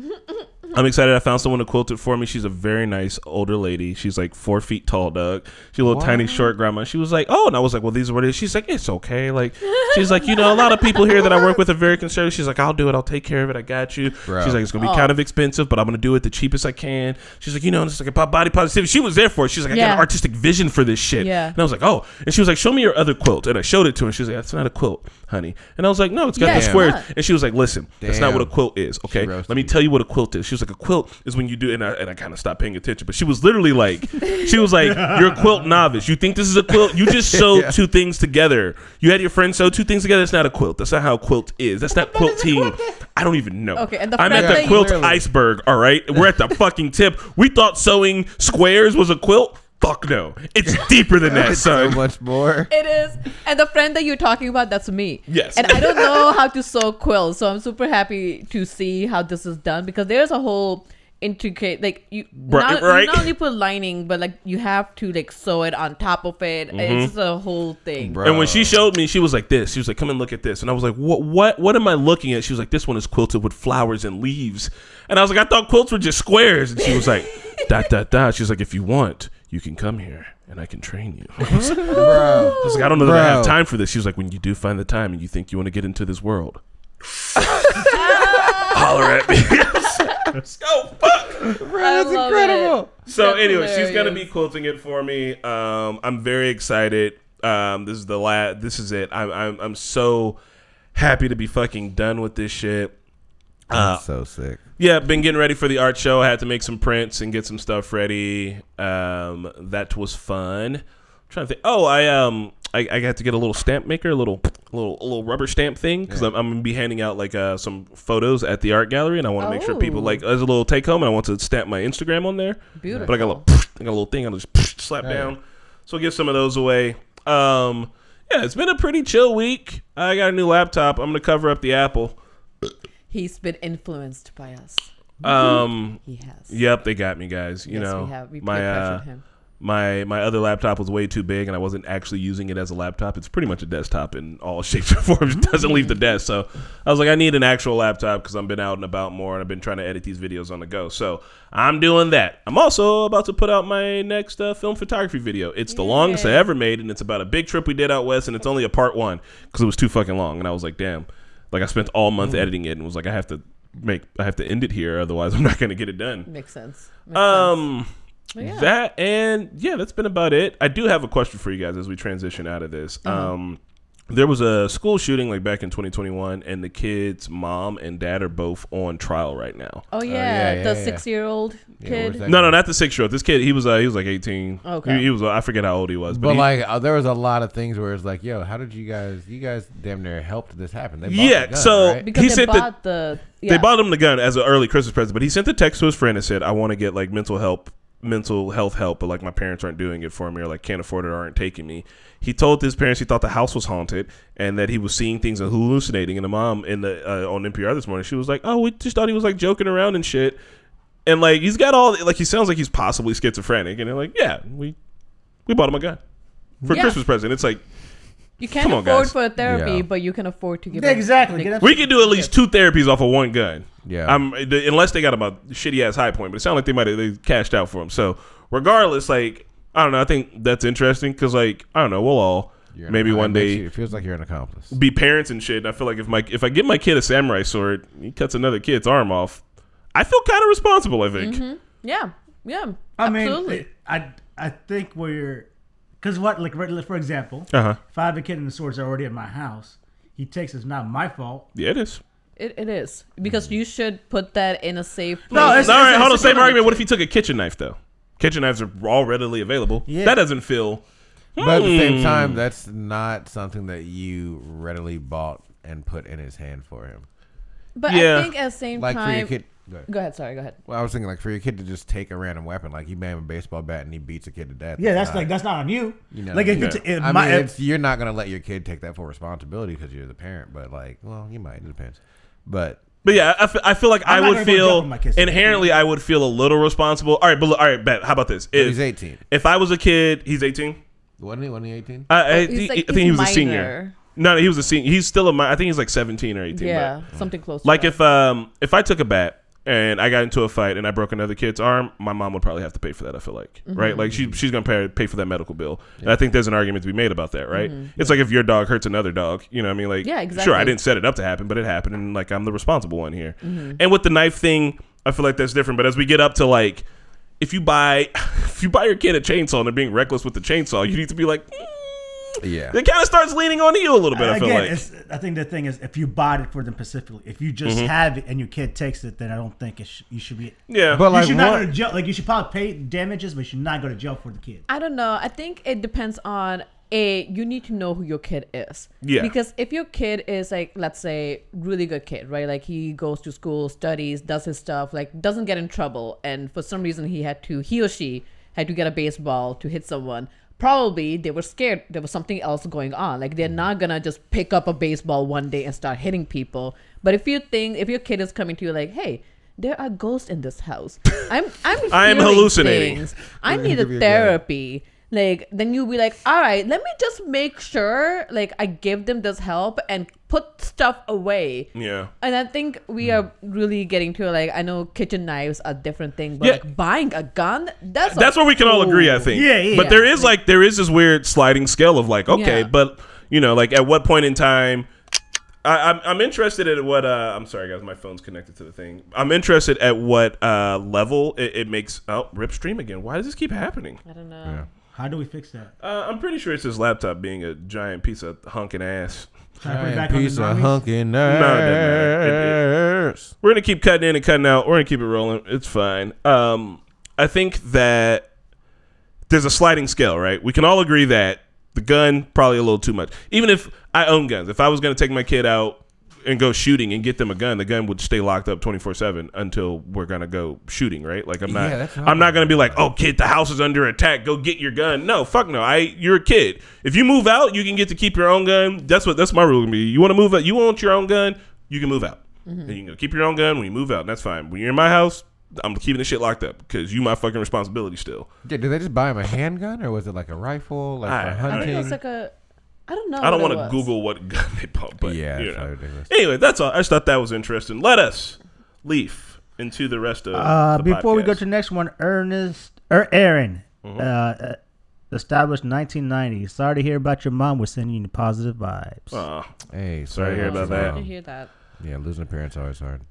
I'm excited. I found someone to quilt it for me. She's a very nice older lady. She's like four feet tall, Doug. She's a little tiny, short grandma. She was like, "Oh," and I was like, "Well, these are what it is." She's like, "It's okay." Like, she's like, "You know, a lot of people here that I work with are very conservative." She's like, "I'll do it. I'll take care of it. I got you." Bro. She's like, "It's gonna be Oh. kind of expensive, but I'm gonna do it the cheapest I can." She's like, "You know, and it's like about body positivity." She was there for it. She's like, "I got an artistic vision for this shit." Yeah. And I was like, "Oh," and she was like, "Show me your other quilt." And I showed it to her. She's like, "That's not a quilt, honey." And I was like, "No, it's got Yeah, the squares." And she was like, "Listen, that's not what a quilt is. Okay, let me tell you what a quilt is." She was like, "A quilt is when you do," and I, and I kind of stopped paying attention. But she was literally like, she was like, "You're a quilt novice. You think this is a quilt? You just sew Yeah. two things together. You had your friend sew two things together. It's not a quilt. That's not how a quilt is. That's not quilting. I don't even know. Okay, and the I'm at the quilt Clearly. iceberg. All right, we're at the fucking tip. We thought sewing squares was a quilt. Fuck no. It's deeper than that, so much more. It is. And the friend that you're talking about, that's me. Yes. And I don't know how to sew quilts, so I'm super happy to see how this is done because there's a whole intricate like you Right, not, right. you not only put lining but like you have to like sew it on top of it Mm-hmm. it's a whole thing Bro. And when she showed me, she was like this. She was like, "Come and look at this." And I was like, "What? What? What am I looking at?" She was like, "This one is quilted with flowers and leaves." And I was like, "I thought quilts were just squares." And she was like, "Dot dot dot." She was like, "If you want, you can come here and I can train you." I was bro. like, "I don't know that I have time for this." She was like, "When you do find the time and you think you want to get into this world, holler at me." Let's go. Fuck. I That's love incredible. it. So That's anyway, she's gonna be hilarious. quilting it for me. Um, I'm very excited. Um, this is the last. This is it. I'm, I'm I'm so happy to be fucking done with this shit. Uh, That's so sick. yeah, been getting ready for the art show. I had to make some prints and get some stuff ready. Um, that was fun. I'm trying to think. Oh, I um, I, I got to get a little stamp maker, a little, little, a little rubber stamp thing because I'm, I'm gonna be handing out like uh, some photos at the art gallery, and I want to make sure people Oh. like as a little take home, and I want to stamp my Instagram on there. Beautiful. But I got a little, I got a little thing. I'll just slap Hey. down. So I'll give some of those away. Um, yeah, it's been a pretty chill week. I got a new laptop. I'm gonna cover up the Apple. He's been influenced by us. Um, He has. yep, they got me, guys. You yes, know, we have. We my uh, him. my my other laptop was way too big, and I wasn't actually using it as a laptop. It's pretty much a desktop in all shapes and forms. It doesn't leave the desk. So I was like, I need an actual laptop because I've been out and about more, and I've been trying to edit these videos on the go. So I'm doing that. I'm also about to put out my next uh, film photography video. It's the longest I ever made, and it's about a big trip we did out west, and it's only a part one because it was too fucking long. And I was like, damn. Like I spent all month editing it, and was like, I have to make, I have to end it here, otherwise I'm not gonna get it done. Makes sense. Makes sense. Um, Well, yeah. that and yeah, that's been about it. I do have a question for you guys as we transition out of this. Uh-huh. Um, there was a school shooting like back in 2021, and the kid's mom and dad are both on trial right now. Oh yeah, yeah, yeah, the yeah. six-year-old Yeah, kid. where's No, no, not the six year old. This kid, he was uh, he was like 18. Okay. he, he was uh, I forget how old he was, but, But he- like, uh, there was a lot of things where it's like, yo, how did you guys? You guys damn near helped this happen. They bought Yeah, the gun, so- right? because He they said that bought the. they yeah. bought him the gun as an early Christmas present. But he sent a text to his friend and said, "I want to get like mental help." mental health help but like my parents aren't doing it for me or like can't afford it or aren't taking me he told his parents he thought the house was haunted and that he was seeing things and hallucinating and the mom in the uh, on npr this morning she was like oh we just thought he was like joking around and shit and like he's got all like he sounds like he's possibly schizophrenic and they're like yeah we we bought him a gun for a Yeah. christmas present it's like You can't Come on, afford guys. for a therapy, Yeah. but you can afford to give. Yeah, them- exactly. like- Get we could do at least two therapies off of one gun Yeah. I'm unless they got him a shitty ass high point, but it sounded like they might have they cashed out for him. So regardless, like I don't know, I think that's interesting because like I don't know, we'll all You're maybe one day you- it feels like you're an accomplice. be parents and shit. And I feel like if my if I give my kid a samurai sword, he cuts another kid's arm off. I feel kind of responsible. I think. Yeah, yeah. I mean, absolutely. I I think we're because what like for example, Uh huh. if I have a kid and the swords are already at my house, he takes it's not my fault. Yeah, it is. It, it is because you should put that in a safe place. No, it's- All right, hold on. it's Same a- argument. What if he took a kitchen knife though? Kitchen knives are all readily available. Yeah. That doesn't feel. But at the same Hmm. time, that's not something that you readily bought and put in his hand for him. but Yeah. I think at the same Like for time. your kid. Go ahead. Go ahead. Sorry. Go ahead. Well, I was thinking like for your kid to just take a random weapon, like you bang him a baseball bat and he beats a kid to death. Yeah, that's not- like that's not on you. You know, like if yeah. it's if I my, mean, if- it's, you're not gonna let your kid take that full responsibility because you're the parent. But like, well, you might. It depends. But But yeah, I feel, like I'm I not would gonna go jump feel my kids. inherently I would feel a little responsible. All right, but look- all right, bet. How about this? If he's 18. if I was a kid, he's 18. Wasn't he? Wasn't he 18? I, I, he's thi- like- I think he he's was a minor. senior. No, no, he was a senior. He's still a. mi- I think he's like 17 or 18. Yeah, but- something close. to like that. if um if I took a bat and I got into a fight and I broke another kid's arm, my mom would probably have to pay for that. I feel like Mm-hmm. right, like she she's gonna pay pay for that medical bill. And I think there's an argument to be made about that, right? It's like if your dog hurts another dog, you know, what I mean, like yeah, exactly. Sure, I didn't set it up to happen, but it happened, and like I'm the responsible one here. Mm-hmm. And with the knife thing, I feel like that's different. But as we get up to like. If you buy, if you buy your kid a chainsaw and they're being reckless with the chainsaw, you need to be like, mm, Yeah. it kind of starts leaning onto you a little bit. I feel again, like it's, I think the thing is if you bought it for them specifically. If you just Mm-hmm. have it and your kid takes it, then I don't think it sh- you should be. yeah, But you like, should not go to jail. Like you should probably pay damages, but you should not go to jail for the kid. I don't know. I think it depends on a. You need to know who your kid is. Yeah. Because if your kid is like, let's say, really good kid, right? Like he goes to school, studies, does his stuff, like doesn't get in trouble, and for some reason he had to, he or she had to get a baseball to hit someone. Probably they were scared there was something else going on. Like they're not gonna just pick up a baseball one day and start hitting people. But if you think if your kid is coming to you like, hey. There are ghosts in this house. I'm I'm I am hallucinating. things. I need a give a therapy like then you'll be like all right let me just make sure like i give them this help and put stuff away yeah. and i think we are really getting to like i know kitchen knives are different thing but Yeah. like buying a gun that's that's a where we can all agree. I think. Yeah, yeah, But yeah. there is like there is this weird sliding scale of like, okay, Yeah. but you know, like at what point in time, I, I'm I'm interested at what uh, I'm sorry guys, my phone's connected to the thing. I'm interested at what uh, level it, it makes. Oh, rip stream again. Why does this keep happening? I don't know. Yeah. How do we fix that? Uh, I'm pretty sure it's his laptop being a giant piece of hunking ass. Can I put it back on the piece of normies? hunky No, it doesn't matter. It- nerves. We're gonna keep cutting in and cutting out. We're gonna keep it rolling. It's fine. Um, I think that there's a sliding scale, right? We can all agree that the gun probably a little too much. Even if I own guns, if I was gonna take my kid out and go shooting and get them a gun, the gun would stay locked up 24 seven until we're gonna go shooting, right? Like I'm not, Yeah, that's what I'm I'm not gonna be like, oh kid, the house is under attack. Go get your gun. No, fuck no. I, you're a kid. If you move out, you can get to keep your own gun. That's what that's my rule gonna be. You want to move out, you want your own gun, you can move out. Mm-hmm. And you can go keep your own gun when you move out. And that's fine. When you're in my house, I'm keeping the shit locked up because you my fucking responsibility still. Yeah, did they just buy him a handgun or was it like a rifle, like I- for I I hunting? think it's like a. I don't know. I don't want to. Google what gun they bought, but yeah, you know. Anyway, that's all. I just thought that was interesting. Let us leaf into the rest of. Uh, the before we go to the next one, Ernest or Aaron, Mm-hmm. uh, uh, established 1990. Sorry to hear about your mom. We're sending you positive vibes. Aw. Hey, Sorry to hear about that. I hear that. Yeah, losing a parent's always hard.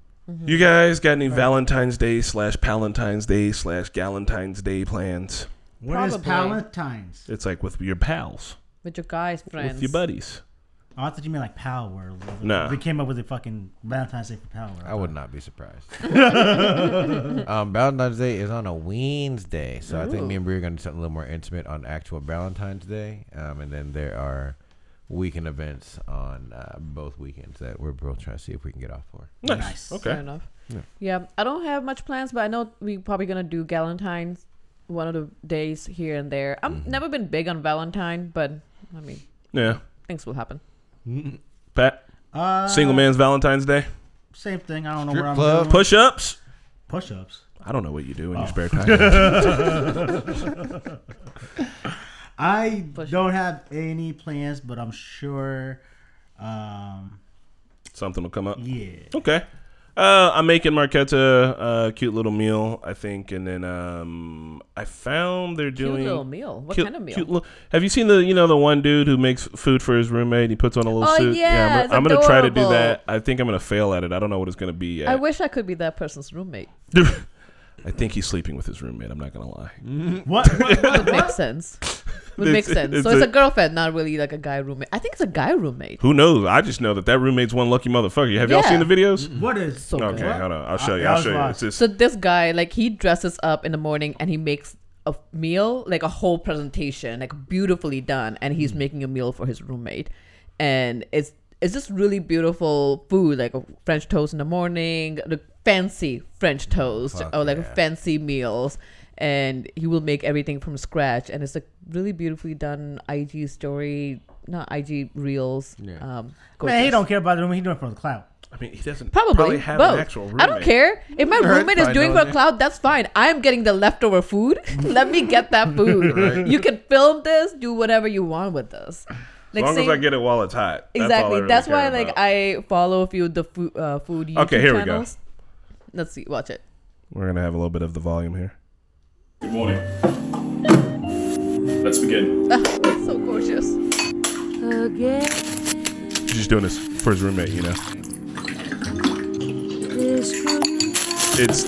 You guys got any Valentine's Day slash Palentine's Day slash Galentine's Day plans? What is Probably. Valentine's? It's like with your pals, With your guys, friends. with your buddies. Oh, I thought you meant like Power Word. Nah. We came up with a fucking Valentine's Day for Power I would not be surprised. um, Valentine's Day is on a Wednesday, so I think me and Brie are going to do something a little more intimate on actual Valentine's Day. Um, and then there are weekend events on uh, both weekends that we're both trying to see if we can get off for. Nice. Nice. Okay. Fair enough. Yeah. I don't have much plans, but I know we're probably gonna do Galentine's one of the days here and there. I've Mm-hmm. never been big on Valentine, but I mean, Yeah. things will happen. Pat, Uh, single man's Valentine's Day. Same thing. I don't know Strip where I'm club. going. Push ups. Push ups. I don't know what you do Oh. in your spare time. I Push- don't have any plans, but I'm sure. Um, Something will come up. yeah. Okay. Uh, I'm making Marquetta a cute little meal, I think, and then um, I found they're doing Cute little meal. What cute- kind of meal? cute little- have you seen the you know the one dude who makes food for his roommate? He puts on a little Oh, suit. yeah, I'm, it's gonna- I'm gonna try to do that. I think I'm gonna fail at it. I don't know what it's gonna be yet. I wish I could be that person's roommate. I think he's sleeping with his roommate. I'm not gonna lie. What? what, what, Would make sense. Would make sense. it's so it's a- a girlfriend, not really like a guy roommate. I think it's a guy roommate. Who knows? I just know that that roommate's one lucky motherfucker. Have y'all seen the videos? Mm-hmm. what is? So Okay, good. hold on. I'll show I- you. I I'll show you. lost. It's just So this guy, like, he dresses up in the morning and he makes a meal, like a whole presentation, like beautifully done, and he's mm. making a meal for his roommate, and it's it's just really beautiful food, like a French toast in the morning, the fancy French toast, Fuck or like yeah. fancy meals. And he will make everything from scratch, and it's a really beautifully done IG story, not IG reels. Yeah. Um, Man, he don't care about the room. He doing it for the cloud. I mean, he doesn't Probably, have both. an actual roommate. I don't care if my roommate is doing no, for yeah. cloud. That's fine. I'm getting the leftover food. Let me get that food. You can film this, do whatever you want with this. As long as I get it while it's hot. That's all I exactly. really That's care why, like, about. I follow a few of the food, uh, food YouTube Okay, here we go. Let's see. Watch it. We're gonna have a little bit of the volume here. Good morning. Let's begin. It's so gorgeous. Again. He's just doing this for his roommate, you know. It's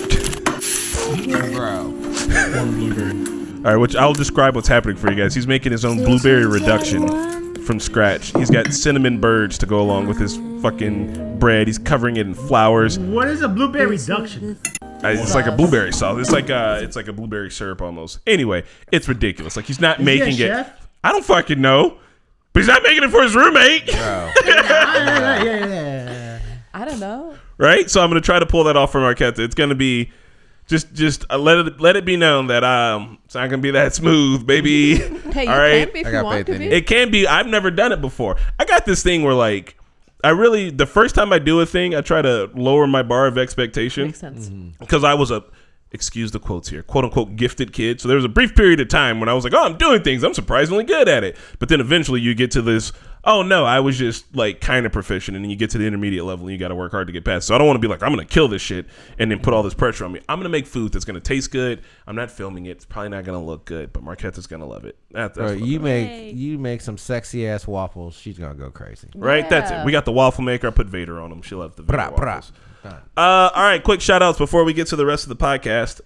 Bro. One blueberry. all right. Which I'll describe what's happening for you guys. He's making his own blueberry reduction from scratch. He's got cinnamon birds to go along with his fucking bread. He's covering it in flowers. What is a blueberry reduction? Uh, It's like a blueberry sauce. It's like uh it's like a blueberry syrup almost. Anyway, it's ridiculous. Like he's not Is he a making it. chef? I don't fucking know. But he's not making it for his roommate. Bro. yeah, yeah, yeah. I don't know. right? So I'm gonna try to pull that off for Marquetta. It's gonna be just just uh, let it let it be known that um it's not gonna be that smooth, baby. Hey, you All right. can be if I you got want faith to in be. you. It can be. I've never done it before. I got this thing where like I really the first time I do a thing, I try to lower my bar of expectation Makes sense. because I was a excuse the quotes here, quote unquote gifted kid. So there was a brief period of time when I was like, oh, I'm doing things. I'm surprisingly good at it. But then eventually you get to this, Oh no, I was just like kind of proficient, and then you get to the intermediate level, and you got to work hard to get past. So I don't want to be like, I'm gonna kill this shit, and then put all this pressure on me. I'm gonna make food that's gonna taste good. I'm not filming it. It's probably not gonna look good, but Marquette's gonna love it. That, that's Bro, what you I'm- make Yay. you make some sexy ass waffles. She's gonna go crazy. right. That's it. We got the waffle maker. I put Vader on them. She'll have the Vader Brah, brah. waffles. Uh, all right, quick shout outs before we get to the rest of the podcast.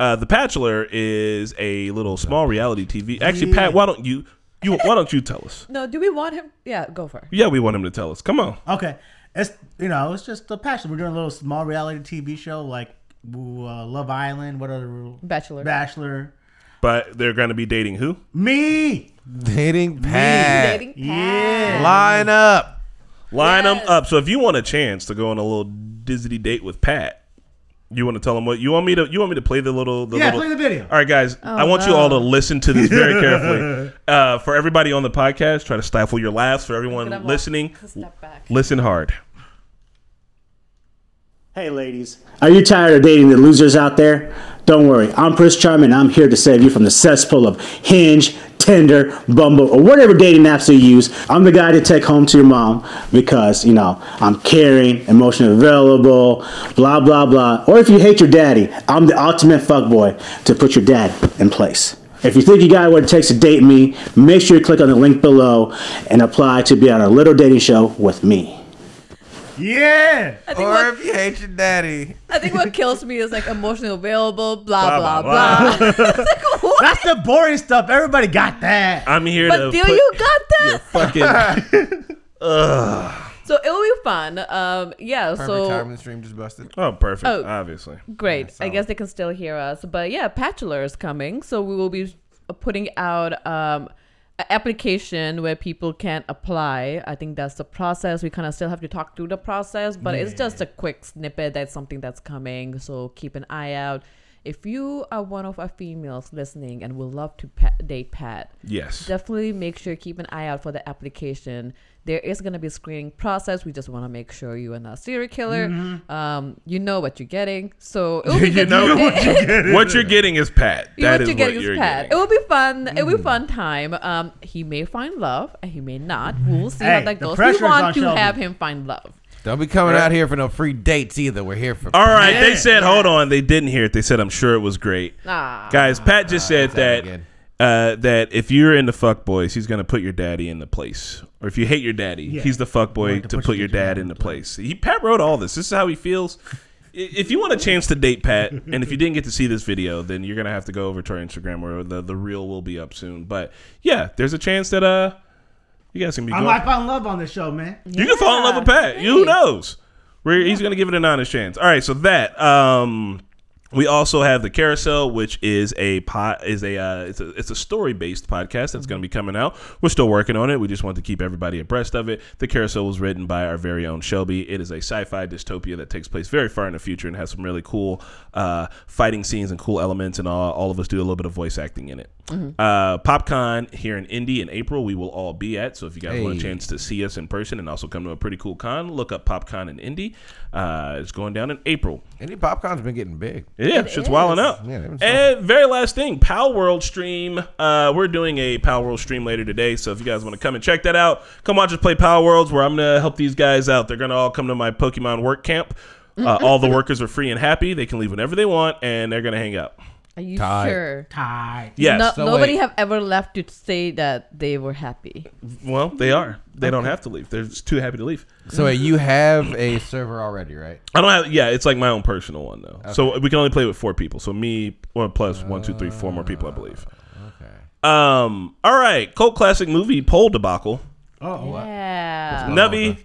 Uh, the Bachelor is a little small reality TV. Actually, Pat, why don't you you why don't you tell us? No, do we want him? Yeah, go for it. Yeah, we want him to tell us. Come on. Okay, it's you know it's just a passion. We're doing a little small reality TV show like uh, Love Island. What other Bachelor. Bachelor? But they're going to be dating who? Me. Dating Pat. Dating Yeah. Line up. Line them up. So if you want a chance to go on a little dizzy date with Pat, you want to tell them what you want me to. You want me to play the little. The Yeah, little, play the video. All right, guys. Oh, I want you all to listen to this very carefully. Uh, for everybody on the podcast, try to stifle your laughs. For everyone listening, off. Step back. listen hard. Hey, ladies. Are you tired of dating the losers out there? Don't worry. I'm Prince Charming. I'm here to save you from the cesspool of Hinge, Tinder, Bumble, or whatever dating apps you use. I'm the guy to take home to your mom because, you know, I'm caring, emotionally available, blah, blah, blah. Or if you hate your daddy, I'm the ultimate fuckboy to put your dad in place. If you think you got what it takes to date me, make sure you click on the link below and apply to be on a little dating show with me. Yeah. I think, Or what, if you hate your daddy. I think what kills me is like emotionally available, blah, Blah, blah, blah, blah. It's like, what? That's the boring stuff. Everybody got that. I'm here But to do put you got that? fucking. Ugh. So it will be fun. Um, yeah. Perfect so timing. Stream just busted. oh, perfect. Oh. Obviously. great. I guess they can still hear us. But yeah, Bachelor is coming, so we will be putting out um an application where people can apply. I think that's the process. We kind of still have to talk through the process, but it's just a quick snippet. That's something that's coming. So keep an eye out. If you are one of our females listening and would love to pa- date Pat, Yes. definitely make sure keep an eye out for the application there is going to be a screening process we just want to make sure you are not a serial killer um, you know what you're getting so it will be you know what you're getting. What you're getting is Pat. You- That what is you're what getting you're is Pat. getting. It will be fun. It will be fun time. Um, he may find love, and he may not. We'll see Hey, how that goes. We want to Shelby. have him find love. Don't be coming out here for no free dates either. We're here for. All right, they said, hold on. They didn't hear it. They said, I'm sure it was great. Ah. Guys, Pat just said that that again. Uh, that if you're into fuck boys, he's gonna put your daddy in the place. Or if you hate your daddy, Yeah. he's the fuck boy to, to put, put your your dad dad in the place. He Pat wrote all this. This is how he feels. If you want a chance to date Pat, and if you didn't get to see this video, then you're gonna have to go over to our Instagram where the the reel will be up soon. But yeah, there's a chance that uh you guys can be I going. might find love on this show, man. You can fall in love with Pat. You, who knows? Where he's going to give it an honest chance. All right, so that um we also have the carousel, which is a pot is a uh, it's a it's a story based podcast that's going to be coming out. We're still working on it. We just want to keep everybody abreast of it. The carousel was written by our very own Shelby. It is a sci-fi dystopia that takes place very far in the future and has some really cool uh, fighting scenes and cool elements. And all, all of us do a little bit of voice acting in it. Uh, PopCon here in Indy in April, we will all be at. So if you guys want a chance to see us in person and also come to a pretty cool con, look up PopCon in Indy. Uh, it's going down in April. Indy PopCon's been getting big. Yeah, It shit's is. wilding out. Yeah, they've been and very last thing, Pal World stream. Uh, we're doing a Pal World stream later today, so if you guys want to come and check that out, come watch us play Pal Worlds, where I'm gonna help these guys out. They're gonna all come to my Pokemon work camp. Uh, all the workers are free and happy. They can leave whenever they want, and they're gonna hang out. Are you Tight. sure? Tight. Yes. No, So nobody wait. have ever left to say that they were happy. Well, they are. They don't have to leave. They're just too happy to leave. So wait, you have a server already, right? I don't have. Yeah, it's like my own personal one though. So we can only play with four people. So me, one plus one, two, three, four more people, I believe. Okay. Um. All right. Cult classic movie poll debacle. Oh, what? Yeah. Navi,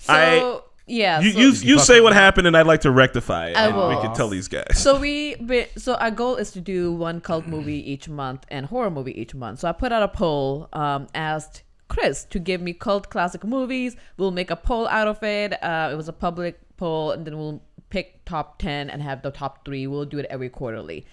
So I- yeah. you so, you, you say what happened, and I'd like to rectify it. I and we can tell these guys. so we we- so our goal is to do one cult movie each month and horror movie each month. So I put out a poll, um, asked Chris to give me cult classic movies. We'll make a poll out of it. Uh, it was a public poll, and then we'll pick top ten and have the top three. We'll do it every quarterly.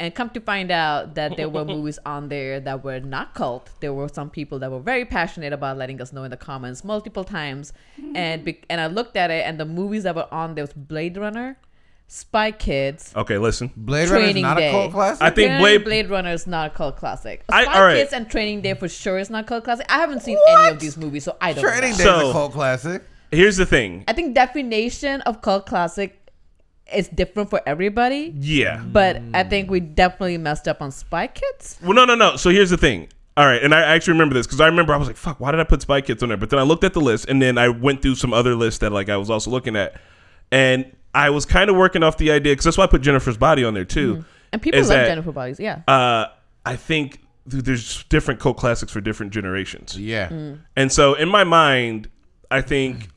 And come to find out that there were movies on there that were not cult. There were some people that were very passionate about letting us know in the comments multiple times. Mm-hmm. And be- and I looked at it, and the movies that were on there was Blade Runner, Spy Kids, Okay, listen. Blade Runner is Training not Day. a cult classic. I think Apparently Blade. Blade Runner is not a cult classic. I- Spy all right. Kids and Training Day for sure is not a cult classic. I haven't seen any of these movies, so I don't know. Training know. Day So- is a cult classic. Here's the thing. I think definition of cult classic is different for everybody, Yeah. but I think we definitely messed up on Spy Kids. Well, no, no, no. So here's the thing. All right, and I actually remember this because I remember I was like, "Fuck, why did I put Spy Kids on there?" But then I looked at the list, and then I went through some other lists that like I was also looking at, and I was kind of working off the idea because that's why I put Jennifer's Body on there too. And people love that, Jennifer Bodies, yeah. Uh, I think th- there's different cult classics for different generations. Yeah. Mm. And so in my mind, I think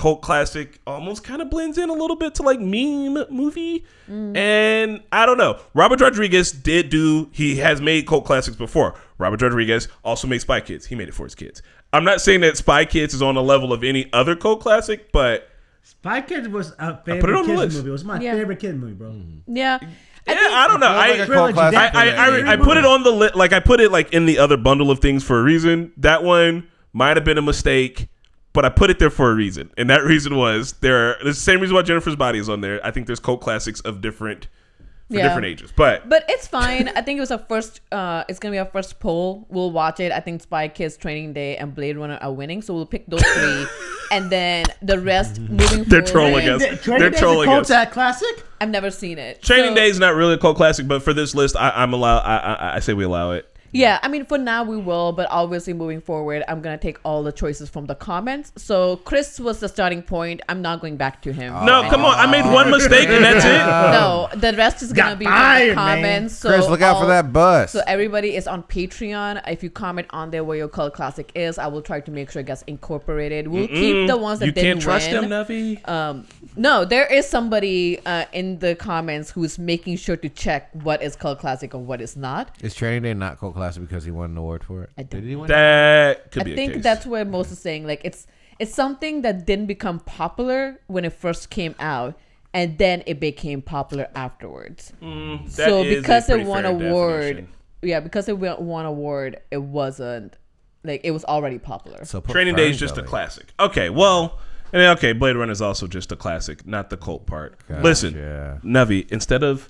cult classic almost kind of blends in a little bit to like meme movie. Mm. And I don't know. Robert Rodriguez did do he has made cult classics before. Robert Rodriguez also made Spy Kids. He made it for his kids. I'm not saying that Spy Kids is on the level of any other cult classic, but Spy Kids was a put it favorite on the kids list. movie. It was my Yeah. favorite kid movie, bro. Mm. yeah. yeah, I don't know. Feels like I a cult Trilogy, classic that- for I, I. I, I put it on the li- like I put it like in the other bundle of things for a reason. That one might have been a mistake, but I put it there for a reason, and that reason was there. There's the same reason why Jennifer's Body is on there. I think there's cult classics of different for Yeah. different ages, but But it's fine. I think it was our first. Uh, it's gonna be our first poll. We'll watch it. I think Spy Kids, Training Day, and Blade Runner are winning. So we'll pick those three, and then the rest moving They're forward. trolling us. Training They're Day's trolling a us. cult classic. I've never seen it. Training So- Day is not really a cult classic, but for this list, I, I'm allow. I, I, I say we allow it. Yeah, I mean, for now we will, but obviously moving forward, I'm gonna take all the choices from the comments. So Chris was the starting point. I'm not going back to him. No, come on. I made one mistake, and that's it. No, the rest is gonna Got be from fired, the man. comments. So Chris, look out for all- that bus. So everybody is on Patreon. If you comment on there where your cult classic is, I will try to make sure it gets incorporated. We'll keep the ones that You didn't can't trust win. them, Navi. Um, no, there is somebody uh, in the comments who's making sure to check what is cult classic and what is not. is Training Day not cult classic because he won an award for it? I don't Did he win? That could I be a think case. that's where most is saying like it's it's something that didn't become popular when it first came out, and then it became popular afterwards. Mm, That so is a because it won fair award, definition. yeah, because it won won award, it wasn't like it was already popular. So Training Day is just a classic. Okay, well, and then, okay, Blade Runner is also just a classic, not the cult part. Listen, Gotcha. Navi, instead of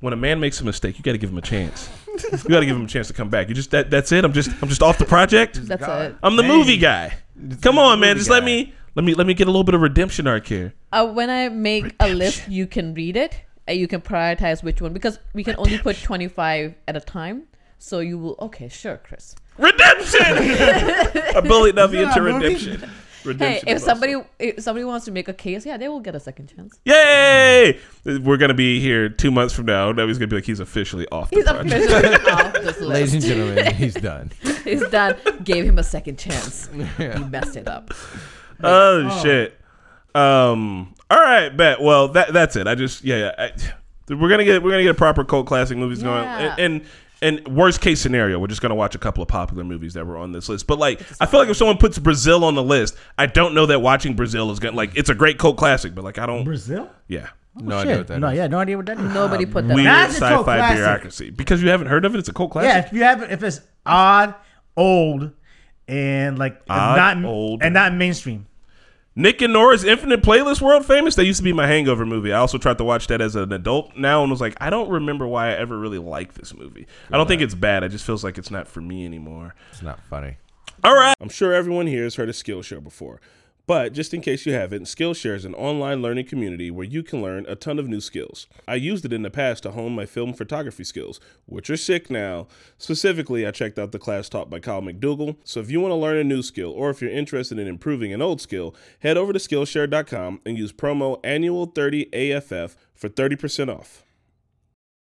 when a man makes a mistake, you got to give him a chance. You got to give him a chance to come back. You just that that's it. I'm just I'm just off the project. That's it. I'm the movie guy. Come on, man. movie Just let me let me let me get a little bit of redemption arc here. Uh, when I make a list, you can read it. And you can prioritize which one because we can only put 25 at a time. So you will, okay, sure, Chris. Redemption. I bullied Navi into redemption. Hey, if is somebody if somebody wants to make a case, yeah, they will get a second chance. Yay! We're gonna be here two months from now. Navi's gonna be like he's officially off the He's project. officially off this Ladies and gentlemen, he's done. He's done. Gave him a second chance. He messed it up. Oh, shit. Um. All right, bet. Well, that that's it. I just yeah. yeah I, we're gonna get we're gonna get a proper cult classic movies Yeah. going. And, and and worst case scenario, we're just gonna watch a couple of popular movies that were on this list. But like, I feel like if someone puts Brazil on the list, I don't know that watching Brazil is gonna like. It's a great cult classic, but like I don't. Brazil? Yeah. Oh, no idea what that no, is. yeah, no idea what that is. Nobody put that. Weird on. That's a cult sci-fi classic. bureaucracy because you haven't heard of it. It's a cult classic. Yeah, if you haven't, if it's odd, old, and like Odd, not old. and not mainstream. Nick and Nora's Infinite Playlist World Famous. That used to be my hangover movie. I also tried to watch that as an adult now and was like, I don't remember why I ever really liked this movie. I don't think it's bad. It just feels like it's not for me anymore. It's not funny. All right. I'm sure everyone here has heard of Skillshare before. But just in case you haven't, Skillshare is an online learning community where you can learn a ton of new skills. I used it in the past to hone my film photography skills, which are sick now. Specifically, I checked out the class taught by Kyle McDougall. So if you want to learn a new skill or if you're interested in improving an old skill, head over to Skillshare.com and use promo annual30AFF for 30% off.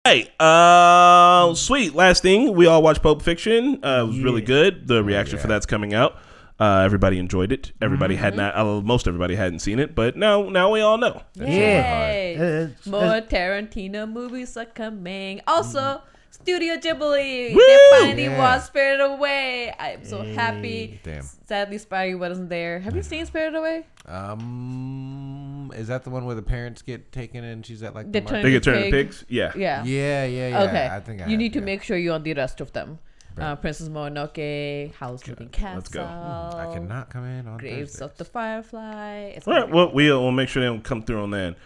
Hey, uh, sweet. Last thing, we all watched Pulp Fiction. Uh, it was really good. The reaction for that's coming out. Uh, everybody enjoyed it. Everybody had not. Uh, most everybody hadn't seen it, but now, now we all know. Yay. It's- More Tarantino movies are coming. Also, Studio Ghibli. Woo! They finally Yeah. watched Spirited Away. I'm so happy. Damn. Sadly, Spidey wasn't there. Have you seen Spirited Away? Um, is that the one where the parents get taken and she's at like the They market? turn- They get turned into pigs. Yeah. Yeah. Yeah, yeah, yeah. okay. I think I you have, need to yeah. make sure you're on the rest of them. Uh, Princess Mononoke, Howl's Moving Castle. let's go. I cannot come in on Graves Thursday. of the Firefly. It's All gonna right, be well, we'll, we'll make sure they don't come through on that.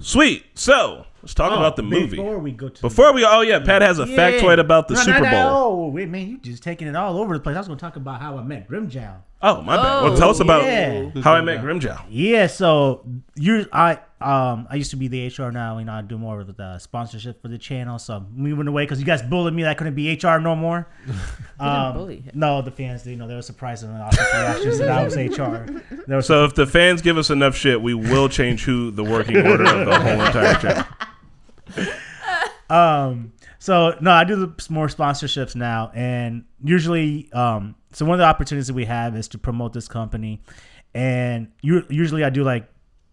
Sweet. So, let's talk about the movie. Before we go to Before we, oh yeah, Pat has a Yeah. factoid about the No, Super no, no. Bowl. Oh, wait, man, you just taking it all over the place. I was going to talk about how I met Grimmjow. Oh my bad. Well, Oh, tell us about yeah. how I met Grimmjow. Yeah, so you, I, um, I used to be the HR now. You know, I do more with the sponsorship for the channel. So I'm moving away because you guys bullied me that I couldn't be HR no more. Um, bully. No, the fans, you know, they were surprised when I reactions that I was HR. There was So if the fans give us enough shit, we will change who the working order of the whole entire channel. Um, so no, I do the more sponsorships now, and usually, um, so one of the opportunities that we have is to promote this company, and u- usually I do like,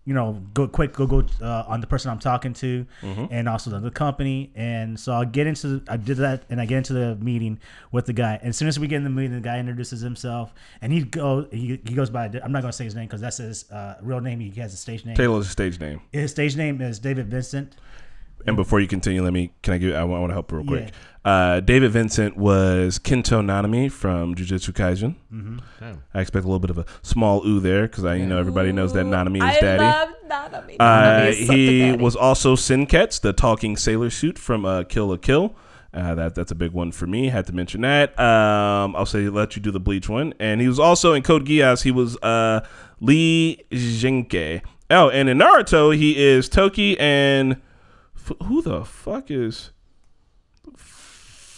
you know, go quick, go go uh, on the person I'm talking to, and also the, the company, and so I'll get into, I did that, and I get into the meeting with the guy, and as soon as we get in the meeting, the guy introduces himself, and he go, he, he goes by, I'm not gonna say his name because that's his uh, real name. He has a stage name. Taylor's stage name. His stage name is David Vincent. And before you continue, let me can I give I want, I want to help real quick. Uh, David Vincent was Kento Nanami from Jujutsu Kaisen. Damn. I expect a little bit of a small ooh there because I you know everybody knows that Nanami is I daddy. love Nanami. Uh, Nanami is such a he daddy. was also Senketsu, the talking sailor suit from uh, Kill la Kill. Uh, that that's a big one for me. Had to mention that. Um, I'll say let you do the Bleach one, and he was also in Code Geass. He was uh, Li Xingke. Oh, and in Naruto, he is Toki and f- who the fuck is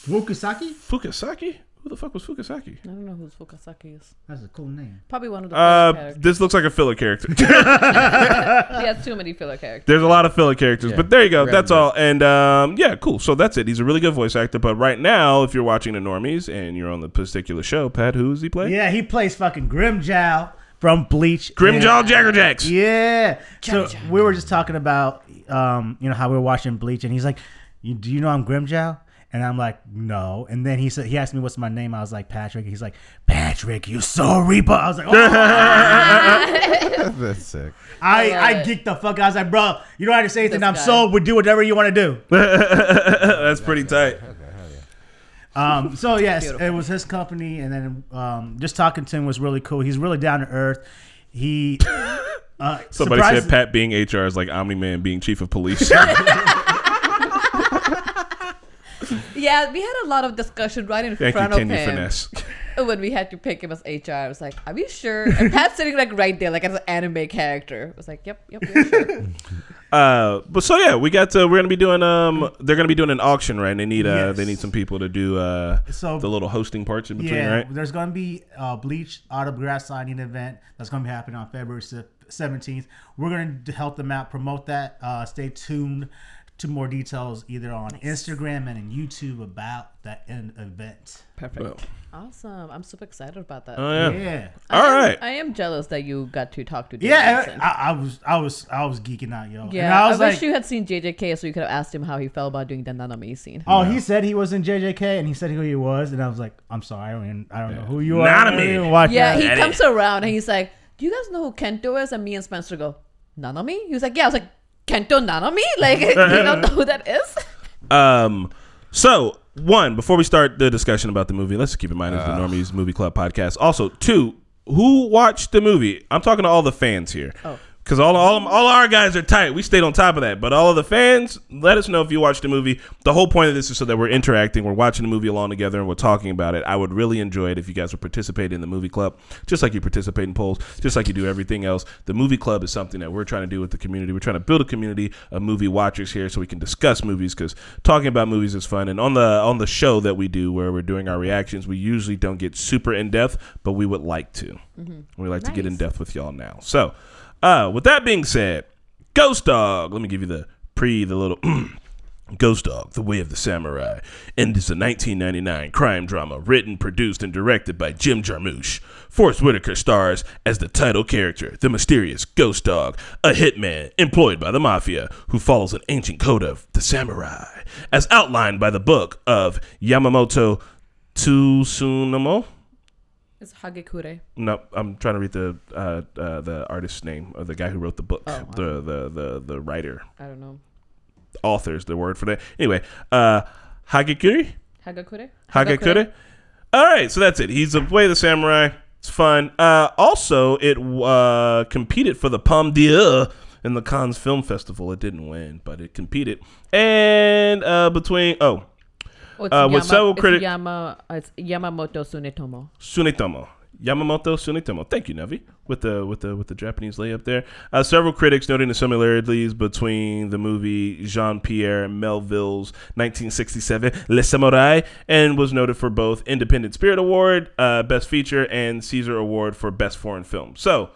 Wukusaki? Fukasaki? Who the fuck was Fukasaki? I don't know who Fukasaki is. That's a cool name. Probably one of the Uh, characters. this looks like a filler character. He has too many filler characters. There's a lot of filler characters, Yeah. but there you go. Random That's all. And um, yeah, cool. So that's it. He's a really good voice actor. But right now, if you're watching the Normies and you're on the particular show, Pat, who does he play? Yeah, he plays fucking Grimmjow from Bleach. Grimmjow And- Jaegerjaquez. Yeah. So we were just talking about, um, you know, how we were watching Bleach, and he's like, you, "Do you know I'm Grimmjow?" And I'm like, "No." And then he said, he asked me what's my name. I was like, "Patrick." He's like, "Patrick, you so Reaper." I was like, "Oh." That's sick. I love I geeked the fuck. out. I was like, "Bro, you don't have to say anything. This I'm guy. sold. We do whatever you want to do." That's pretty tight. Um, so yes, Beautiful. it was his company, and then um, just talking to him was really cool. He's really down to earth. He uh, Somebody surprised- said Pat being HR is like Omni Man being chief of police. Yeah, we had a lot of discussion right in Thank you, front of Kenya him Finesse. when we had to pick him as HR. I was like, "Are you sure?" And Pat's sitting like right there, like as an anime character. I was like, "Yep, yep, we're sure." Uh, but so yeah, we got to. We're gonna be doing. Um, they're gonna be doing an auction, right? And they need. Uh, Yes. they need some people to do. Uh, So- the little hosting parts in between, Yeah, right? there's going to be a Bleach autograph signing event that's going to be happening on February se- 17th. We're going to help them out, promote that. Uh, stay tuned to more details either on Instagram and on YouTube about that in- event. Perfect. Well. Awesome. I'm super excited about that. Oh yeah. Yeah. All I am- I am jealous that you got to talk to. David Yeah, I, I was, I was, I was geeking out, yo. yeah. and I I, was wish you had seen JJK so you could have asked him how he felt about doing the Nanami scene. oh, he said he was in JJK, and he said who he was, and I was like, I'm sorry, I don't, even, I don't know who you are. Not I don't me. even watch Yeah, that. he Daddy. comes around and he's like, "Do you guys know who Kento is?" And me and Spencer go, "Nanami." He was like, "Yeah." I was like, "Kento Nanami? Like, you don't know who that is?" Um, so one, before we start the discussion about the movie, let's keep in mind it's the Normies Movie Club podcast. Also, two, who watched the movie? I'm talking to all the fans here. Oh. Because all, all, all our guys are tight. We stayed on top of that. But all of the fans, let us know if you watched the movie. The whole point of this is so that we're interacting. We're watching the movie along together and we're talking about it. I would really enjoy it if you guys would participate in the movie club, just like you participate in polls, just like you do everything else. The movie club is something that we're trying to do with the community. We're trying to build a community of movie watchers here so we can discuss movies because talking about movies is fun. And on the on the show that we do where we're doing our reactions, we usually don't get super in depth, but we would like to. Mm-hmm. We like to get in depth with y'all now. So, uh, with that being said, Ghost Dog. Let me give you the pre, the little Ghost Dog, The Way of the Samurai. And it's a 1999 crime drama written, produced, and directed by Jim Jarmusch. Forest Whitaker stars as the title character, the mysterious Ghost Dog, a hitman employed by the mafia who follows an ancient code of the samurai, as outlined by the book of Yamamoto Tsunamo. It's Hagekure. No, I'm trying to read the uh, uh, the artist's name of the guy who wrote the book, Oh, the, the the the writer, I don't know. author's the word for that. Anyway, uh, Hagekure, Hagakure. Hagekure, All right, so that's it. He's a way of the samurai. It's fun. Uh, also, it uh, competed for the Palme d'Or in the Cannes Film Festival. It didn't win, but it competed. And uh, between oh, Uh, several it's Yama, it's Yamamoto Tsunetomo. Tsunetomo. Yamamoto Tsunetomo. Thank you, Navi, with the with the with the Japanese layup there. Uh, several critics noting the similarities between the movie Jean Pierre Melville's 1967 Le Samouraï, and was noted for both Independent Spirit Award, uh, Best Feature, and César Award for Best Foreign Film. So,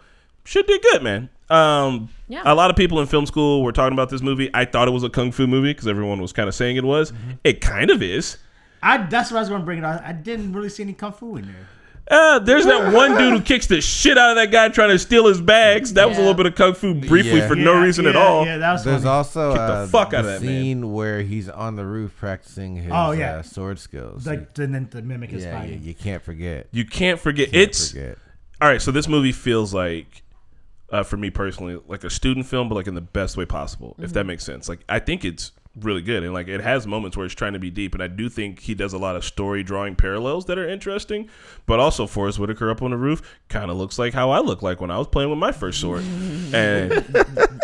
should did good, man. Um, Yeah. A lot of people in film school were talking about this movie. I thought it was a kung fu movie because everyone was kind of saying it was. It kind of is. I that's what I was going to bring it on. I didn't really see any kung fu in there. Uh, there's that one dude who kicks the shit out of that guy trying to steal his bags. That was a little bit of kung fu briefly Yeah. for no Yeah, reason at all. Yeah, that was There's funny. also Kick the uh, fuck out the of that man. scene where he's on the roof practicing his Oh, yeah. uh, sword skills. like to, then to mimic his yeah, yeah, fighting. you can't forget. You can't forget. Can't it's forget. all right. So this movie feels like, uh, for me personally, like a student film, but like in the best way possible. If that makes sense. Like I think it's really good, and like it has moments where it's trying to be deep, and I do think he does a lot of story drawing parallels that are interesting. But also, Forest Whitaker up on the roof kind of looks like how I look like when I was playing with my first sword, and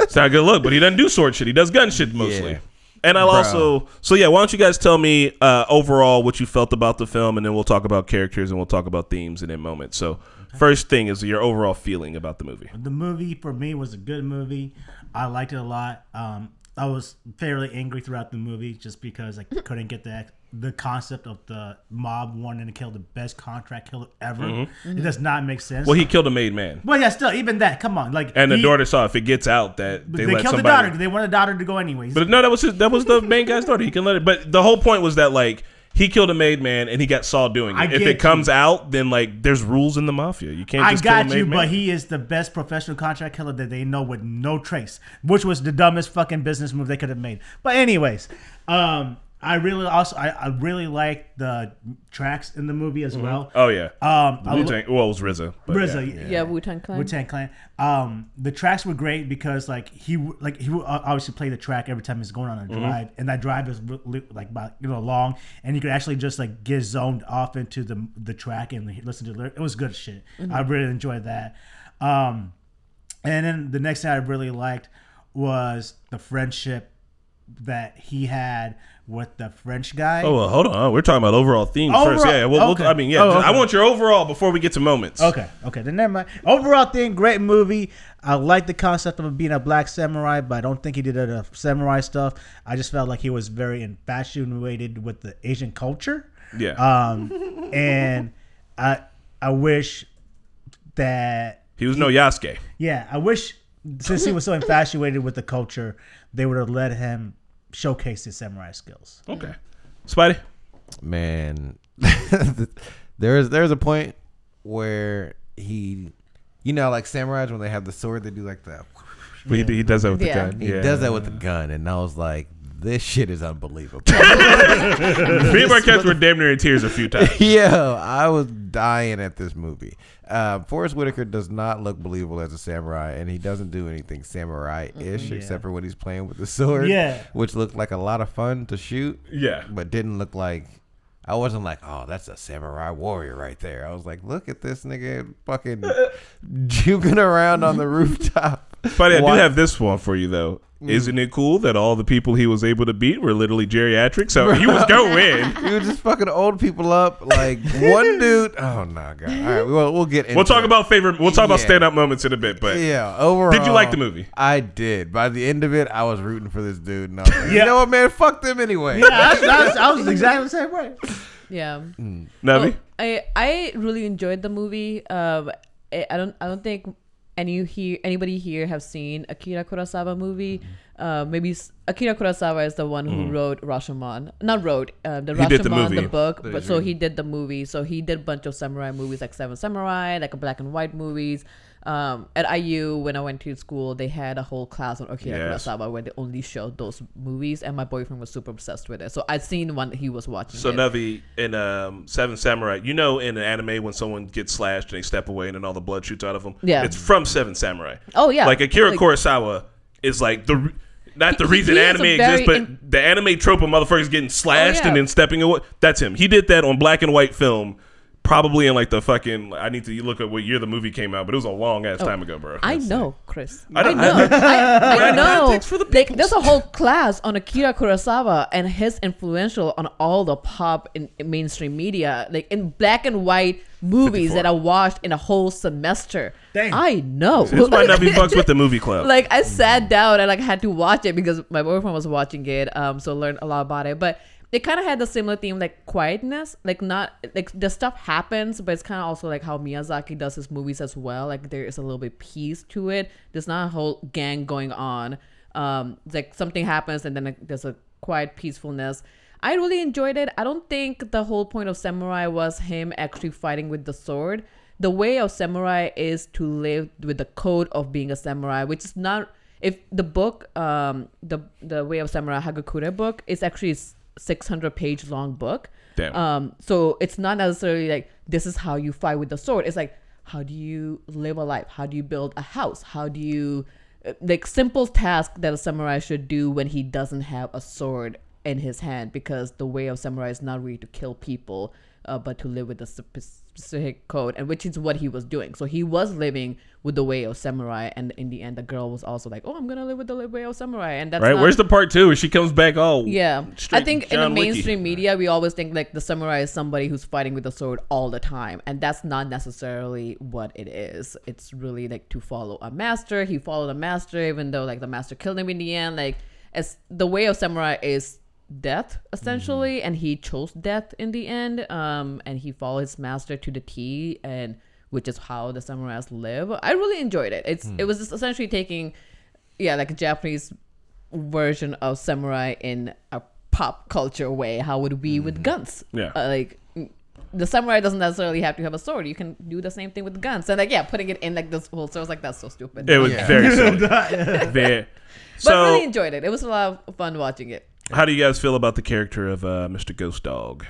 it's not a good look. But he doesn't do sword shit; he does gun shit mostly. Yeah. And I'll Bro. also, so yeah, why don't you guys tell me uh, overall what you felt about the film, and then we'll talk about characters and we'll talk about themes in a moment. So, first thing is your overall feeling about the movie. The movie for me was a good movie. I liked it a lot. Um, I was fairly angry throughout the movie just because I couldn't get the the concept of the mob wanting to kill the best contract killer ever. It does not make sense. Well, he killed a made man, well, yeah, still, even that. Come on, like and the he- daughter saw if it gets out that They, they, killed the somebody. daughter. They want the daughter to go anyways. But no, that was his, that was the main guy's daughter. He can let it. But the whole point was that like he killed a made man and he got saw doing it. I if it comes out, then like there's rules in the mafia. You can't. I Just got kill a you, made but he is the best professional contract killer that they know with no trace, which was the dumbest fucking business move they could have made. But anyways, um, I really also I, I really like the tracks in the movie as well. Oh yeah. Um, I Wu Tang. Well, it was RZA. But RZA, yeah. yeah. Yeah, Wu Tang Clan. Wu Tang Clan. Um, the tracks were great because like he w- like he would uh, obviously play the track every time he's going on a Mm-hmm. drive, and that drive is re- li- like about you know long, and you could actually just like get zoned off into the the track and listen to the lyrics. It was good shit. I really enjoyed that. Um, and then the next thing I really liked was the friendship that he had with the French guy. Oh, well, hold on. We're talking about overall themes first. Overall- Yeah, yeah. We'll, we'll- I mean, yeah. Oh, just- I want your overall before we get to moments. Okay, okay, then never mind. Overall thing, great movie. I like the concept of being a black samurai, but I don't think he did enough samurai stuff. I just felt like he was very infatuated with the Asian culture. Yeah. Um, and I I wish that he was no Yasuke. yeah, I wish since he was so infatuated with the culture, they would have let him showcase his samurai skills. Okay. Spidey. man there's there's a point where he you know like samurais when they have the sword they do like that He, he does that with Yeah. the gun. he yeah. does that with the gun and i was like this shit is unbelievable Me and Marquez were damn near in tears a few times. Yo, I was dying at this movie. Uh, Forest Whitaker does not look believable as a samurai, and he doesn't do anything samurai-ish except for when he's playing with the sword. Yeah. which looked like a lot of fun to shoot. Yeah. but didn't look like. I wasn't like, oh, that's a samurai warrior right there. I was like, look at this nigga fucking juking around on the rooftop. Spidey, I do have this one for you though. Isn't it cool that all the people he was able to beat were literally geriatric? So he was going win. You were just fucking old people up. Like one dude. Oh no, god. All right, we'll we'll get. Into We'll talk it. about favorite. We'll talk about Yeah. stand up moments in a bit. But Yeah, overall. Did you like the movie? I did. By the end of it, I was rooting for this dude. And like, Yeah. You know what, man? Fuck them anyway. Yeah, I was, I was, I was exactly the same way. Yeah. Navi, Well, I I really enjoyed the movie. Um, I, I don't I don't think any here anybody here have seen Akira Kurosawa movie. Uh, maybe Akira Kurosawa is the one who wrote Rashomon. Not wrote uh, the Mm. He did the Rashomon, the, book, but so he did the movie. So he did a bunch of samurai movies like Seven Samurai, like a black and white movies. Um, at IU when I went to school, they had a whole class on Akira Yes. Kurosawa where they only showed those movies, and my boyfriend was super obsessed with it. So I'd seen one he was watching. So it. Navi in um, Seven Samurai, you know, in an anime when someone gets slashed and they step away and then all the blood shoots out of them. Yeah. it's from Seven Samurai. Oh, yeah. like Akira Like- Kurosawa is like the. Not the He- reason he anime exists, but in- the anime trope of motherfuckers getting slashed Oh, yeah. and then stepping away. That's him. He did that on black and white film probably in like the fucking. I need to look at what year the movie came out, but it was a long ass time ago, bro. Oh, I know, Chris. I I, know. I- I, I know. for the Like, there's a whole class on Akira Kurosawa and his influential on all the pop in, in mainstream media, like in black and white movies 54. that I watched in a whole semester. Dang. I know. This might not be fucks with the movie club. like I sat down and like had to watch it because my boyfriend was watching it, um, so learned a lot about it. But it kind of had the similar theme, like quietness, like not like the stuff happens, but it's kind of also like how Miyazaki does his movies as well. Like there is a little bit peace to it. There's not a whole gang going on. Um, like something happens and then like, there's a quiet peacefulness. I really enjoyed it. I don't think the whole point of Samurai was him actually fighting with the sword. The way of samurai is to live with the code of being a samurai, which is not if the book um the the way of samurai hagakure book is actually 600 page long book. Damn. um so it's not necessarily like this is how you fight with the sword. It's like how do you live a life? How do you build a house? How do you uh, like simple task that a samurai should do when he doesn't have a sword in his hand because the way of samurai is not really to kill people uh, but to live with a specific code and which is what he was doing so he was living with the way of samurai and in the end the girl was also like oh i'm gonna live with the way of samurai and that's right? not- Where's the part two she comes back Oh, yeah, I think in the mainstream media, we always think like the samurai is somebody who's fighting with a sword all the time, and that's not necessarily what it is. It's really like to follow a master. He followed a master, even though like the master killed him in the end. Like, as the way of samurai is death essentially, and he chose death in the end. Um, and he followed his master to the T, and which is how the samurais live. I really enjoyed it. It's it was just essentially taking yeah, like a Japanese version of samurai in a pop culture way. How would it be with guns? Yeah. Uh, like mm, the samurai doesn't necessarily have to have a sword. You can do the same thing with guns. And like yeah, putting it in like this whole so I was like that's so stupid. It was Yeah. very silly. very. but So, really enjoyed it. It was a lot of fun watching it. How do you guys feel about the character of uh, Mr. Ghost Dog?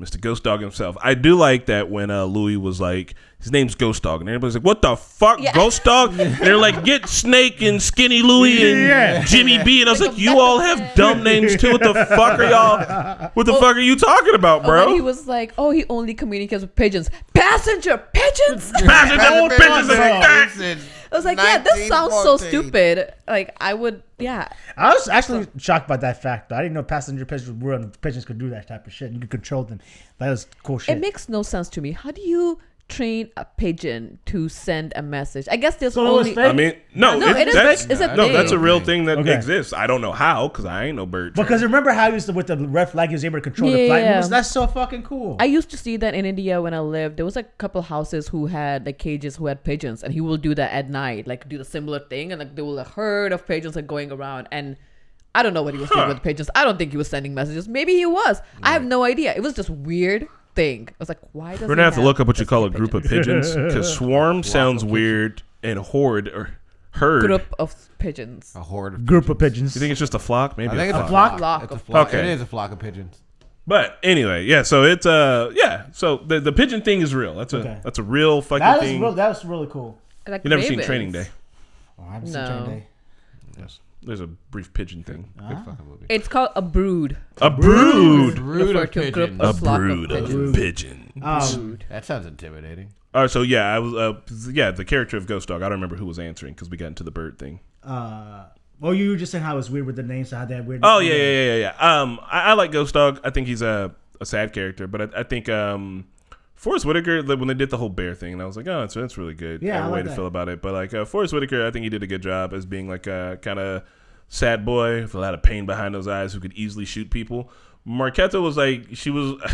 Mr. Ghost Dog himself. I do like that when uh, Louis was like, his name's Ghost Dog, and everybody's like, "What the fuck, Yeah. Ghost Dog?" And they're like, "Get Snake and Skinny Louie and Yeah. Jimmy B." And I was Like like, "You all have dumb names too. What the fuck are y'all? What the fuck are you talking about, Or when bro?" he was like, oh, he only communicates with pigeons. Passenger pigeons. Passenger pigeons and that. I was like, yeah, this sounds so stupid. Like I would, yeah. I was actually shocked by that fact. Though. I didn't know passenger pigeons were pigeons could do that type of shit. You could control them. That was cool shit. It makes no sense to me. How do you train a pigeon to send a message? I guess there's So only. I mean, no, No, it- it is that's, fake. It's a no, thing. that's a real thing that Okay. exists. I don't know how because I ain't no bird. because remember how he used to with the red flag, he was able to control the flight Yeah. moves. That's so fucking cool. I used to see that in India when I lived. There was a couple houses who had like cages who had pigeons, and he will do that at night, like do the similar thing, and like there will a herd of pigeons like going around. And I don't know what he was doing with pigeons. I don't think he was sending messages. Maybe he was. I have no idea. It was just weird thing. I was like, why does We're gonna have to look up what you call a group of pigeons because swarm sounds weird and horde or herd. group of pigeons? A horde of Group of pigeons. You think it's just a flock? Maybe I think a it's a flock. flock. flock? It's a Flock. flock. Okay. It is a flock of pigeons. But anyway, yeah. So it's uh yeah. So the the pigeon thing is real. That's a Okay. that's a real fucking That was thing. real, that was really cool. Like you never seen. Training Day? Oh, I haven't No. seen Training Day. Yes. There's a brief pigeon thing. Good fucking movie. It's called a brood. A brood. Brood Refer of to a group pigeons. A of flock brood of of pigeons. pigeons. Um, That sounds intimidating. All right, so yeah, I was uh yeah the character of Ghost Dog. I don't remember who was answering because we got into the bird thing. uh, well, you were just saying how it was weird with the names, how they had weird. Oh yeah, yeah, yeah, yeah. yeah. Um, I, I like Ghost Dog. I think he's a, a sad character, but I, I think um, Forest Whitaker like, when they did the whole bear thing, and I was like, oh, that's that's really good. Yeah, uh, I way like to that. feel about it. But like uh, Forest Whitaker, I think he did a good job as being like a kind of sad boy with a lot of pain behind those eyes who could easily shoot people. Marquetta was like she was.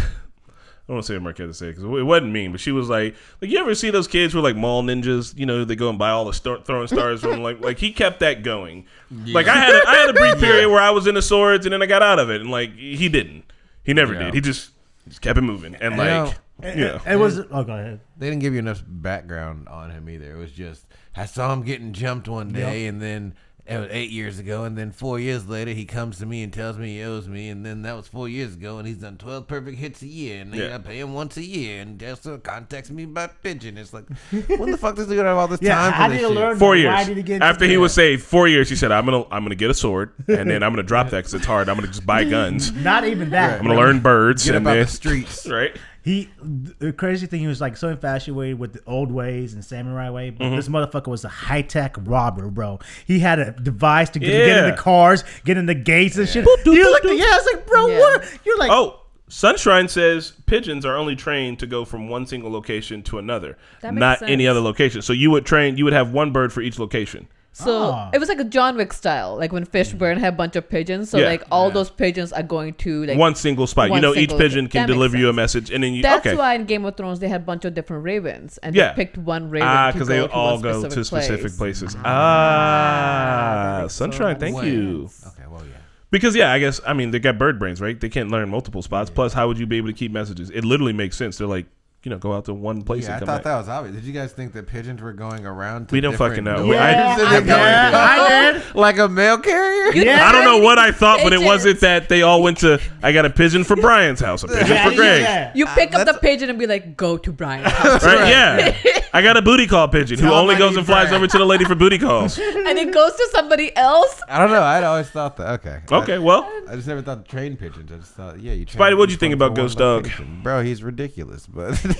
I don't want to say what Marquetta said because it wasn't mean, but she was like, like you ever see those kids who are like mall ninjas? You know, they go and buy all the star- throwing stars from like, like he kept that going. Like I had, a, I had a brief period where I was into swords and then I got out of it, and like he didn't, he never Yeah. did. He just, just kept it moving, and like, It, you know, it was. Oh, go ahead. They didn't give you enough background on him either. It was just I saw him getting jumped one day, and then it was eight years ago, and then four years later he comes to me and tells me he owes me, and then that was four years ago, and he's done twelve perfect hits a year, and then Yeah. I pay him once a year, and also contacts me by pigeon. It's like, when the fuck does he gonna have all this Yeah, time for did this shit? learn? four years he after he into was saved. Four years, he said, "I'm gonna, I'm gonna get a sword, and then I'm gonna drop that because it's hard. I'm gonna just buy guns. Not even that. I'm gonna learn birds, Get and about then the streets. right." He the crazy thing he was like so infatuated with the old ways and samurai way, but Mm-hmm. this motherfucker was a high tech robber, bro. He had a device to get, get Yeah. into cars, get into gates and shit. You like, yeah, I was like, bro, Yeah. what? You're like, Oh, Sunshine says pigeons are only trained to go from one single location to another, That makes not any other location. So you would train, you would have one bird for each location. So Ah. it was like a John Wick style, like when Fishburne had a bunch of pigeons. So Yeah. like all those pigeons are going to like one single spot. you know, each single- pigeon can that makes deliver you a message, and then you That's okay. why in Game of Thrones they had a bunch of different ravens, and Yeah. they picked one raven. Ah, because they go to all go specific to specific place. places. Ah, Ah, Sunshine, thank Wait. you. Okay, well, yeah. Because yeah, I guess I mean they got bird brains, right? They can't learn multiple spots. Plus, how would you be able to keep messages? It literally makes sense. They're like, you know, go out to one place Yeah, I and come thought back. that was obvious. Did you guys think that pigeons were going around? To We don't fucking know. doors? I- yeah, I, did. I did. like a mail carrier. Yeah. I don't know what I thought, but it wasn't that they all went to. I got a pigeon for Brian's house, a pigeon Yeah, for Greg. yeah. You uh, pick up the pigeon and be like, "Go to Brian's house," Right? Yeah. I got a booty call pigeon who Tell only my goes new and flies Brian. over to the lady for booty calls. and it goes to somebody else. I don't know. I'd always thought that. Okay. Okay, well, I, I just never thought the train pigeons. I just thought, yeah, you. train Spidey, what'd you each think one about one Ghost Dog? location. Bro, he's ridiculous, but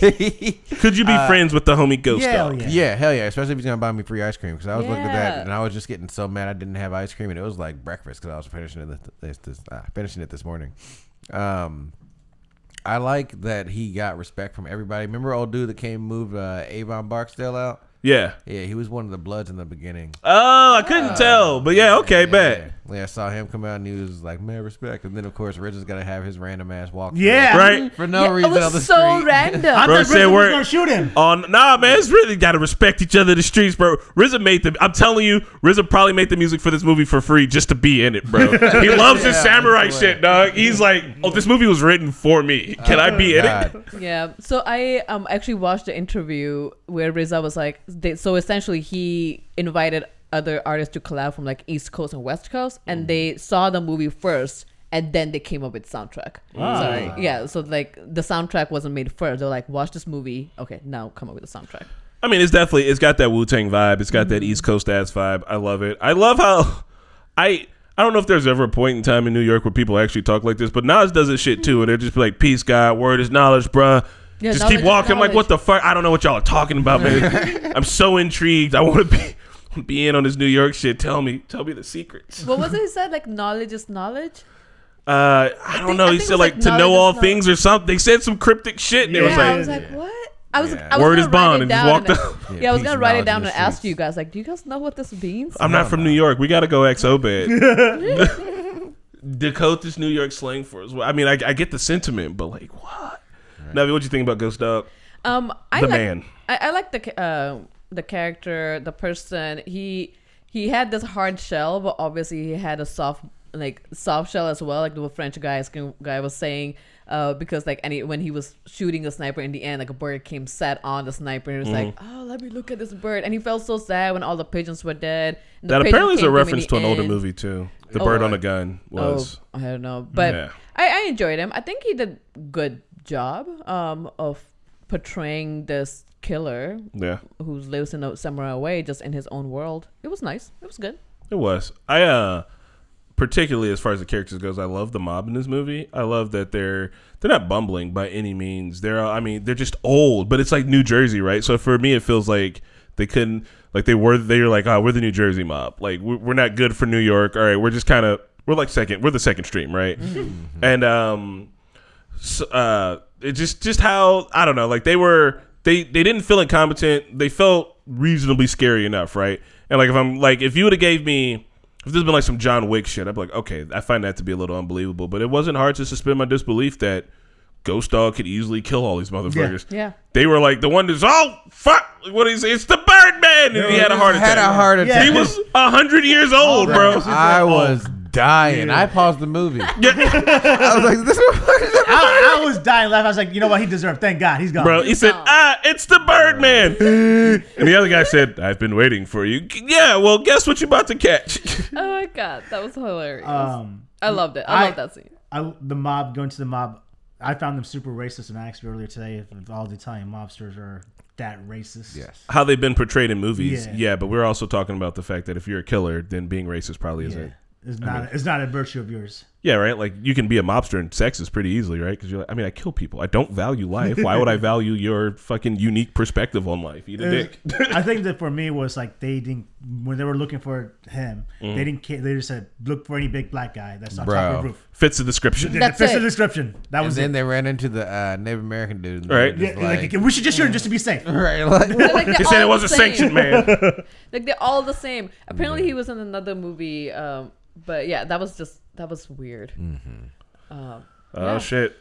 could you be friends with the homie Ghost Hell Dog? yeah. yeah, hell yeah. Especially if he's gonna buy me free ice cream because I was looking at that and I was just getting so mad I didn't have ice cream and it was like breakfast because I was finishing it this, this uh, finishing it this morning. Um, I like that he got respect from everybody. Remember old dude that came and moved uh, Avon Barksdale out? Yeah. Yeah, he was one of the Bloods in the beginning. Oh, I couldn't tell, but yeah, okay, yeah, bet. Yeah. Yeah, I saw him come out and he was like, "Man, respect." And then of course, Rich is gonna have his random ass walk. Yeah. Right? for no Yeah, it reason on the was so street. random. I Bro thought said Rizzo was we're- gonna shoot him. On nah, man, it's really got to respect each other in the streets, bro. RZA made the. I'm telling you, RZA probably made the music for this movie for free just to be in it, bro. He loves his samurai that's the shit, dog. He's like, oh, this movie was written for me. Can I be in it? Yeah. So I um actually watched the interview where RZA was like, they, so essentially he invited other artists to collab from like East Coast and West Coast, and they saw the movie first, and then they came up with soundtrack. Sorry. Yeah. So like the soundtrack wasn't made first. They're like, watch this movie. Okay, now come up with a soundtrack. I mean, it's definitely it's got that Wu Tang vibe. It's got that Mm-hmm. East Coast ass vibe. I love it. I love how I. I don't know if there's ever a point in time in New York where people actually talk like this, but Nas does this shit too, and they're just be like, "Peace, God, word is knowledge, bruh." Yeah, just knowledge keep walking. I'm like, what the fuck? I don't know what y'all are talking about, man. I'm so intrigued. I want to be be in on this New York shit. Tell me, tell me the secrets. What was it he said? Like knowledge is knowledge. Uh, I don't think- know. I He said like, like to know all things or something. They said some cryptic shit. And it was like, I was like, what? I was, Yeah. I was Word is bond, and just walked and- out. Yeah, I was gonna write it down and ask you guys, like, do you guys know what this means? I'm not from New York. We got to go XO bad. Decode this New York slang for us. Well, I mean, I, I get the sentiment, but like, what? Navi, what do you think about Ghost Dog? Um, I The like, man. I, I like the uh, the character, the person. He he had this hard shell, but obviously he had a soft like soft shell as well. Like the French guy guy was saying, uh, because like any when he was shooting the sniper in the end, like a bird came set on the sniper, and he was like, Mm-hmm. "Oh, let me look at this bird," and he felt so sad when all the pigeons were dead. That apparently is a came to him in reference to an older movie too. The Oh, bird on the gun was. Oh, I don't know, but Yeah. I, I enjoyed him. I think he did good job um, of portraying this killer Yeah, who lives in a samurai way, just in his own world. It was nice. It was good. it was. I uh, particularly as far as the characters goes, I love the mob in this movie. I love that they're they're not bumbling by any means. They're I mean they're just old, but it's like New Jersey, right? So for me, it feels like they couldn't like they were they were like oh we're the New Jersey mob. Like we're, we're not good for New York. All right, we're just kind of we're like second. We're the second stream, right? And um, so, uh, it just just how I don't know. Like they were they they didn't feel incompetent. They felt reasonably scary enough, right? And like if I'm like if you would have gave me if this had been like some John Wick shit, I'd be like, okay, I find that to be a little unbelievable. But it wasn't hard to suspend my disbelief that Ghost Dog could easily kill all these motherfuckers. Yeah. They were like the one that's oh fuck what did he say? It's the Birdman and he had a heart attack. Had a heart attack. He was a hundred years old, bro. I was dying. I paused the movie. I was like, "This is motherfucker's I was dying laughing. I was like, you know what? He deserved. Thank God, he's gone. Bro, he said, ah, it's the Birdman. and the other guy said, I've been waiting for you. Yeah, well, guess what you're about to catch? Oh my god, that was hilarious. Um, I loved it. I, I- love that scene. I, the mob going to the mob. I found them super racist, and I asked you earlier today if all the Italian mobsters are that racist. Yes. How they've been portrayed in movies. Yeah. Yeah. but we're also talking about the fact that if you're a killer, then being racist probably isn't. It's not. it's not a virtue of yours. Yeah, right. Like you can be a mobster and sex is pretty easily, right? Because you're like, I mean, I kill people. I don't value life. Why would I value your fucking unique perspective on life? Eat a dick. I think that for me was like they didn't when they were looking for him. Mm. They didn't care. They just said look for any big black guy that's on top Bro. of the roof. Fits the description. Yeah, That's fits the description. That And was then it. they ran into the uh, Native American dude. and Right. Yeah, were like, we should just shoot him just to be safe. right. Like, They're like, they're He said it all was the a same. sanctioned man. Like they're all the same. Apparently, he was in another movie. Um, but yeah, that was just that was weird. Um, Oh Yeah. shit.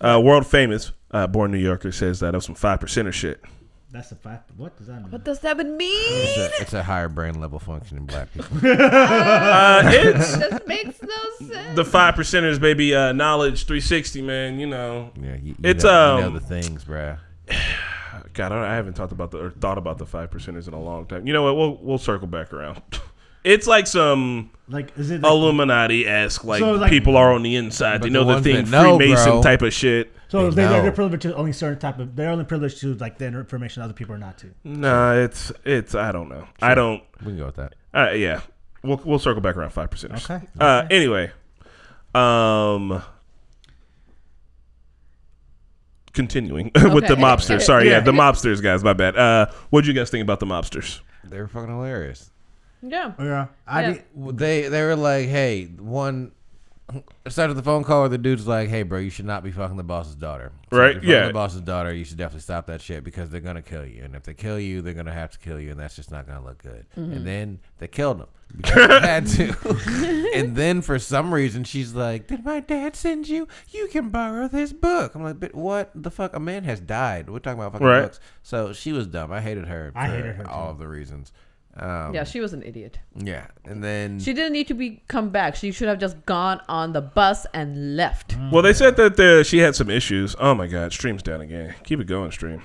Uh, world famous uh, born New Yorker says that of some five percenter shit. That's a fact. What does that mean? what does that even mean? it's, a, it's a higher brain level function in black people. Uh, it's This makes no sense. the five percenters, baby. Uh, knowledge three sixty, man. You know, Yeah, you, you It's, know, you know um, the things, bruh. God, I, I haven't talked about the or thought about the five percenters in a long time. You know what? We'll we'll circle back around. It's like some Like, is it like, Illuminati esque, like, So, like- people are on the inside. But They know the the, ones thing, that know, Freemason bro. type of shit. so They they, they're know. privileged to only certain type of. They're only privileged to like the information other people are not to. Nah, it's it's. I don't know. I don't. We can go with that. Uh, yeah, we'll we'll circle back around five percent. Okay. Uh, anyway, um, continuing with the Okay. mobsters. Sorry, yeah. Yeah. the mobsters, guys. My bad. Uh, what'd you guys think about the mobsters? They were fucking hilarious. Yeah. Oh, yeah, I Yeah. did. They they were like, hey, one. Started the phone call where the dude's like, "Hey, bro, you should not be fucking the boss's daughter. So Right, If you're fucking yeah. The boss's daughter, you should definitely stop that shit because they're gonna kill you, and if they kill you, they're gonna have to kill you, and that's just not gonna look good. Mm-hmm. And then they killed him because they had to. and then for some reason, she's like, "Did my dad send you? You can borrow this book." I'm like, "But what the fuck? A man has died. We're talking about fucking Right. books." So she was dumb. I hated her. I hated her, all too. of the reasons. Um, Yeah, she was an idiot. yeah, and then She didn't need to be come back. She should have just gone on the bus and left. Well, they said that the, she had some issues. Oh my god, stream's down again. Keep it going, stream.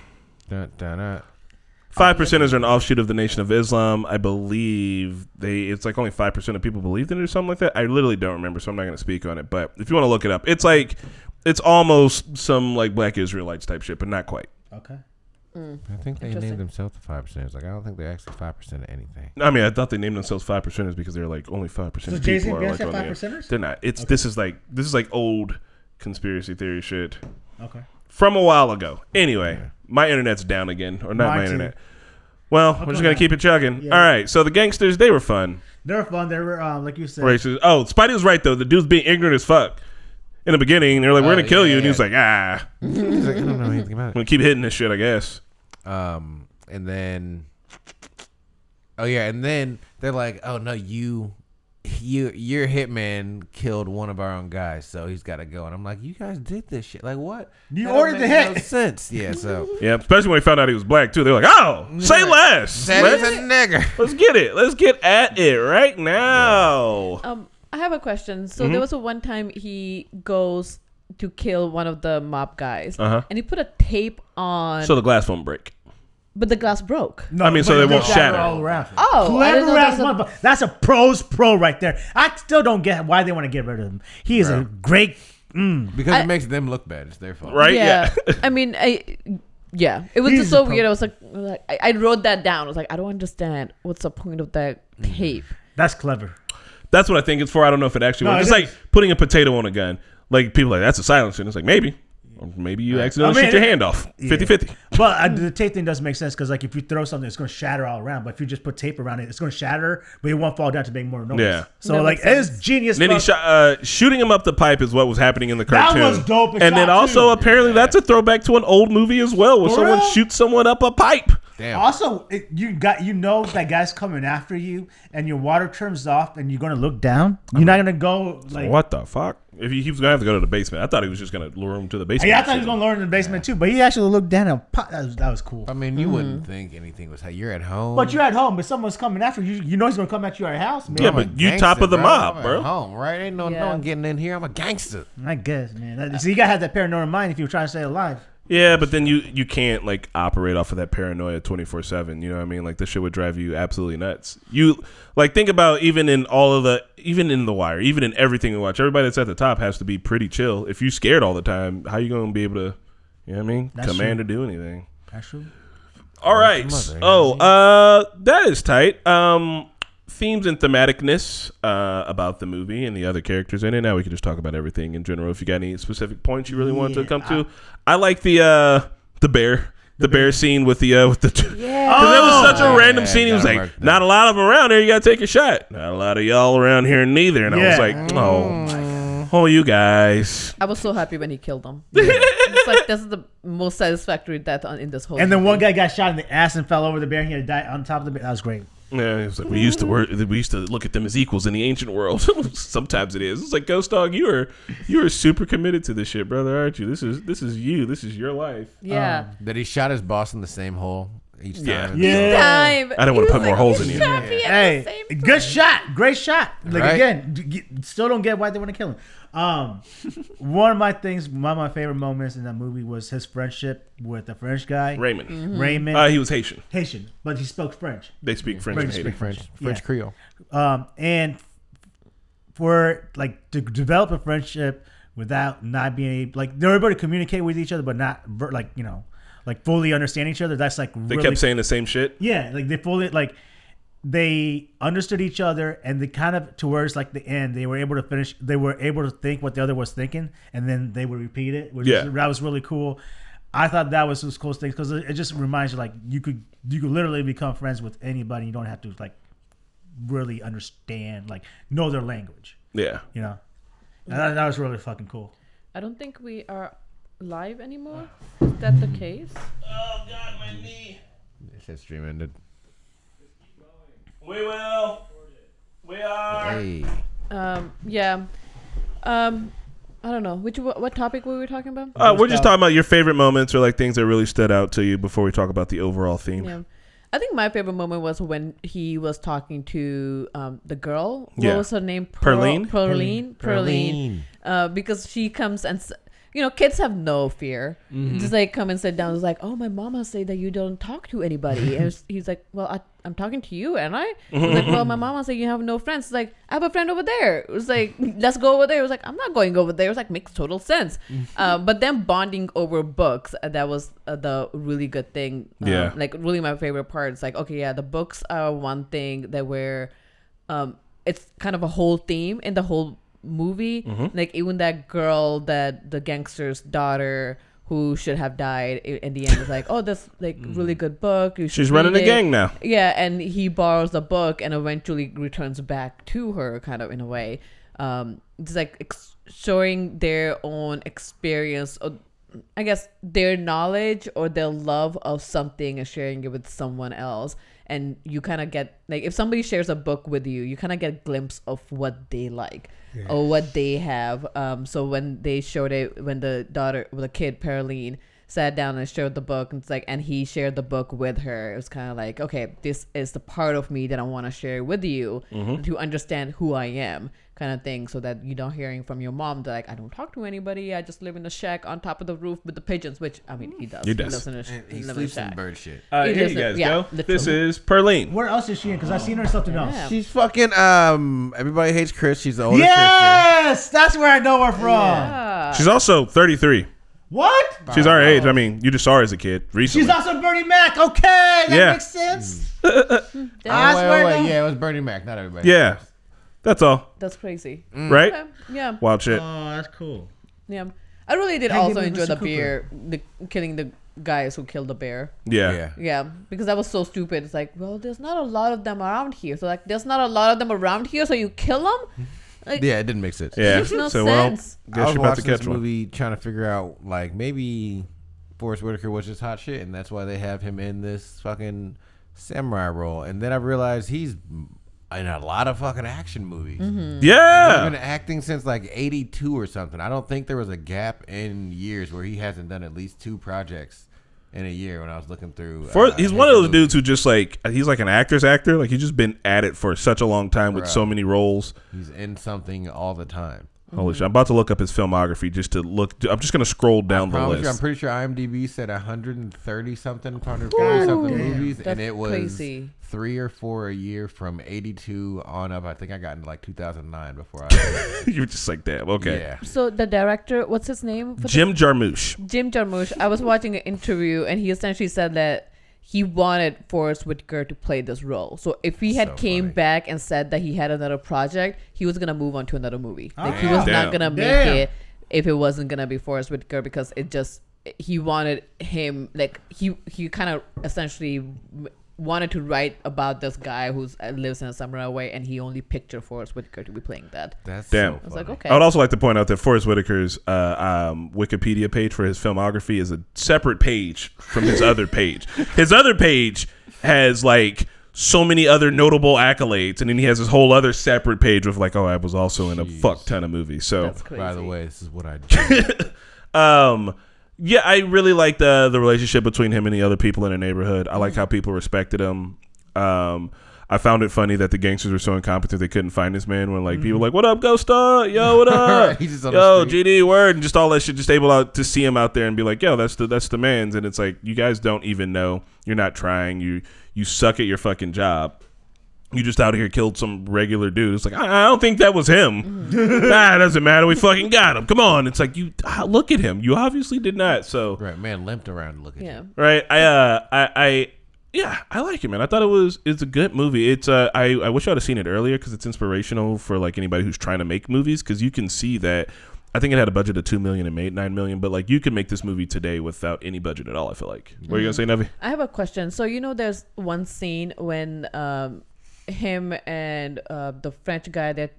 Five percenters are an offshoot of the Nation of Islam. I believe they. It's like only five percent of people believed in it or something like that. I literally don't remember, so I'm not going to speak on it. But if you want to look it up, it's like it's almost some like Black Israelites type shit, but not quite. Okay. I think they named themselves the five percenters. Like I don't think they're actually five percent of anything. I mean, I thought they named themselves five percenters because they're like only five percent So of Jay-Z people and are like Beyonce on five the. percenters? They're not. It's this is like this is like old conspiracy theory shit Okay. from a while ago. Anyway, my internet's down again, or not Mine my too. internet. Well, we're just gonna on. keep it chugging. Yeah. All right. So the gangsters, they were fun. They were fun. They were um, like you said. Racist. Oh, Spidey was right though. The dude's being ignorant as fuck. In the beginning, they're like, "We're gonna kill yeah, you," and he yeah. was like, "Ah, I'm He's like, I don't know anything about it. gonna keep hitting this shit." I guess. Um, and then, oh yeah, and then they're like, oh no, you, you, your hitman killed one of our own guys, so he's got to go. And I'm like, you guys did this shit. Like what? You That don't ordered the make No hit. sense. Yeah. So Yeah, especially when he found out he was black too. They're like, "Oh, say less. that Let's, is a nigger. let's get it. Let's get at it right now." Um, I have a question. So Mm-hmm. there was a one time he goes to kill one of the mob guys, Uh-huh. and he put a tape on, So the glass won't break. but the glass broke. No, I mean, so they won't will shatter. all around. Oh, I didn't Clever ass a- motherfucker. That's a pro's pro right there. I still don't get why they want to get rid of him. He is a great. Mm, Because I- it makes them look bad. It's their fault. Right? Yeah. I mean, I. Yeah, it was He's just so pro- weird. I was like, like I, I wrote that down. I was like, I don't understand. What's the point of that Mm-hmm. tape? that's clever. That's what I think it's for. I don't know if it actually No, works. It's like putting a potato on a gun. Like people are like that's a silencer. And it's like maybe, or maybe you accidentally I mean, shoot your it- hand off. 50-50. But uh, the tape thing does make sense because like if you throw something, it's going to shatter all around. But if you just put tape around it, it's going to shatter, but it won't fall down to make more noise. Yeah. So That like makes it is genius. Then he shot, uh, shooting him up the pipe is what was happening in the cartoon. That was dope And then also too. apparently that's a throwback to an old movie as well, where For someone real? shoots someone up a pipe. Damn. Also, it, you got you know that guy's coming after you, and your water turns off, and you're going to look down. You're not going to go like. what the fuck? If he, he was gonna have to go to the basement, I thought he was just gonna lure him to the basement. Yeah, I thought he was going to lure him to the basement too, but he actually looked down and pop. That was, that was cool. I mean, you wouldn't mm-hmm. think anything was. Hey, you're at home. But you're at home, but someone's coming after you. You know he's going to come at you at your house, man. Yeah, I'm a but you gangster, top of the mob, I'm bro. At home, right? Ain't no, no Yeah. one getting in here. I'm a gangster. I guess, man. That- so you got to have that paranoid mind if you're trying to stay alive. Yeah, but then you you can't like operate off of that paranoia twenty four seven. You know what I mean? Like this shit would drive you absolutely nuts. You like think about even in all of the even in the wire, even in everything we watch, everybody that's at the top has to be pretty chill. If you scared all the time, how you gonna be able to you know what I mean? That's Command true. or do anything. That's true. All right. mother, Oh, uh that is tight. Um themes and thematicness uh, about the movie and the other characters in it. Now we can just talk about everything in general. If you got any specific points you really want to Yeah, come to, I like the uh, the bear. The bear scene with the uh, with the Yeah. Because it was such a Oh, random yeah, scene. He was like, "Not a lot of them around here. You gotta take a shot. Not a lot of y'all around here neither." And I was Yeah. like, "Oh, my, oh, you guys." I was so happy when he killed them. it's like this is the most satisfactory death on, in this whole. And then one guy got shot in the ass and fell over the bear. and He had to die on top of the bear. That was great. Yeah, it was like we used to work. We used to look at them as equals in the ancient world. Sometimes it is. It's like Ghost Dog. You are you are super committed to this shit, brother, aren't you? This is this is you. This is your life. Yeah. Um, that he shot his boss in the same hole each time. Yeah. and Yeah. Time. I don't wanna put was more holes in you." shot me at the Hey, good shot, great shot. Like Right? again, still don't get why they want to kill him. Um, one of my things, one of my favorite moments in that movie was his friendship with the French guy, Raymond. Mm-hmm. Raymond, Uh, he was Haitian. Haitian, but he spoke French. They speak French. French speak French, French Yeah. Creole. Um, and for like to develop a friendship without not being able, like they're able to communicate with each other, but not like you know, like fully understand each other. That's like They really kept saying the same shit. Yeah, like they fully like they understood each other and they kind of towards like the end they were able to finish they were able to think what the other was thinking and then they would repeat it which Yeah. is, that was really cool i thought that was those cool things because it, it just reminds you like you could you could literally become friends with anybody you don't have to like really understand like know their language Yeah. you know and that, that was really fucking cool I don't think we are live anymore. Is that the case? Oh God, my knee. It said stream ended. We will. We are. Hey. Um. Yeah. Um. I don't know. Which what, what topic were we talking about? Uh, we're just talking about your favorite moments or like things that really stood out to you before we talk about the overall theme. Yeah. I think my favorite moment was when he was talking to um, the girl. What Yeah. was her name? Pearl- Pearline? Pearline. Pearline. Uh, because she comes and, s- you know, kids have no fear. Just like come and sit down. It's like, oh, my mama say that you don't talk to anybody. and he's like, well, I, I'm talking to you, and I. He's like, well, my mama say you have no friends. It's like, I have a friend over there. It was like, let's go over there. It was like, I'm not going over there. It was like, makes total sense. uh, but then bonding over books, uh, that was uh, the really good thing. Um, Yeah. Like really my favorite part. It's like, okay, yeah, the books are one thing that were, um, it's kind of a whole theme in the whole movie. Mm-hmm. Like even that girl, that the gangster's daughter who should have died in the end is like, oh, that's like really good book. She's running read a gang now. Yeah, and he borrows the book and eventually returns back to her, kind of in a way. Um, it's like ex- showing their own experience, or I guess their knowledge or their love of something and sharing it with someone else. And you kind of get like if somebody shares a book with you, you kind of get a glimpse of what they like or what they have. Um, so when they showed it, when the daughter, the kid, Pearline, sat down and showed the book and it's like and he shared the book with her it was kind of like okay this is the part of me that i want to share with you to understand who i am kind of thing so that you don't hearing from your mom that like i don't talk to anybody i just live in a shack on top of the roof with the pigeons which i mean he does He does. lives in a, sh- And he lives in in bird shit. Uh, It here is you guys yeah, go. This is Pearline. where else is she in because i've seen her in something else She's fucking um. Everybody hates Chris. She's the older sister. yes that's where i know her from Ah. She's also 33. what She's our age. I mean, you just saw her as a kid recently. She's also Bernie Mac. Okay, that Yeah. makes sense. That's- Oh, I wait, swear wait, wait. Yeah, it was Bernie Mac, not everybody. yeah, that's all. that's crazy mm. Right? Okay, yeah Wild shit. Oh, that's cool. yeah i really did Hey, also give me enjoy Mr. the Cooper. bear the killing the guys who killed the bear Yeah. Yeah. Yeah, because that was so stupid. It's like, well, there's not a lot of them around here. So like, there's not a lot of them around here. So you kill them? Like, Yeah, it didn't make sense. Yeah. Makes no so sense. well, I was you're about to watching this catch one. movie trying to figure out like maybe Forest Whitaker was just hot shit, and that's why they have him in this fucking samurai role. And then I realized he's in a lot of fucking action movies. Mm-hmm. He's Yeah. been acting since like '82 or something. I don't think there was a gap in years where he hasn't done at least two projects in a year. When I was looking through, For, uh, he's one of those movies. dudes who just like he's like an actor's actor. Like he's just been at it for such a long time with Right. so many roles. He's in something all the time. Holy shit! I'm about to look up his filmography just to look. I'm just gonna scroll down the list. you, I'm pretty sure IMDb said 130 something, 140 something Damn. movies, That's and it was crazy. three or four a year from 82 on up. I think I got into like 2009 before I. You're just like, damn. Okay. Yeah. So the director, what's his name? for the- Jim Jarmusch. Jim Jarmusch. I was watching an interview, and he essentially said that he wanted Forest Whitaker to play this role. So if he had So came funny. back and said that he had another project, he was gonna move on to another movie. Like he was Damn. not gonna make Damn. it if it wasn't gonna be Forest Whitaker because it just he wanted him like he he kind of essentially w- wanted to write about this guy who uh, lives in a samurai way, and he only pictured Forest Whitaker to be playing that. That's Damn. so I was like, okay, I would also like to point out that Forest Whitaker's uh, um, Wikipedia page for his filmography is a separate page from his other page. His other page has like so many other notable accolades, and then he has this whole other separate page with like, oh, I was also in a fuck ton of movies. So that's crazy. By the way, this is what I do. um yeah i really like the the relationship between him and the other people in the neighborhood. I like how people respected him. Um I found it funny that the gangsters were so incompetent they couldn't find this man when like people were like what up Ghost Star? Yo what up? He's just on yo. GD word and just all that shit just able out to see him out there and be like yo that's the that's the man's and it's like you guys don't even know. You're not trying. You you suck at your fucking job you just out here killed some regular dude. It's like I, I don't think that was him. nah, it doesn't matter. We fucking got him. Come on. It's like you ah, look at him. You obviously did not. So right, man limped around to look at Yeah. you. right. I uh I I yeah I like it, man. I thought it was it's a good movie. It's uh I I wish I'd have seen it earlier because it's inspirational for like anybody who's trying to make movies because you can see that. I think it had a budget of two million and made nine million, but like you could make this movie today without any budget at all. I feel like. What are you gonna say, Navi? I have a question. So you know, there's one scene when um, him and uh, the French guy that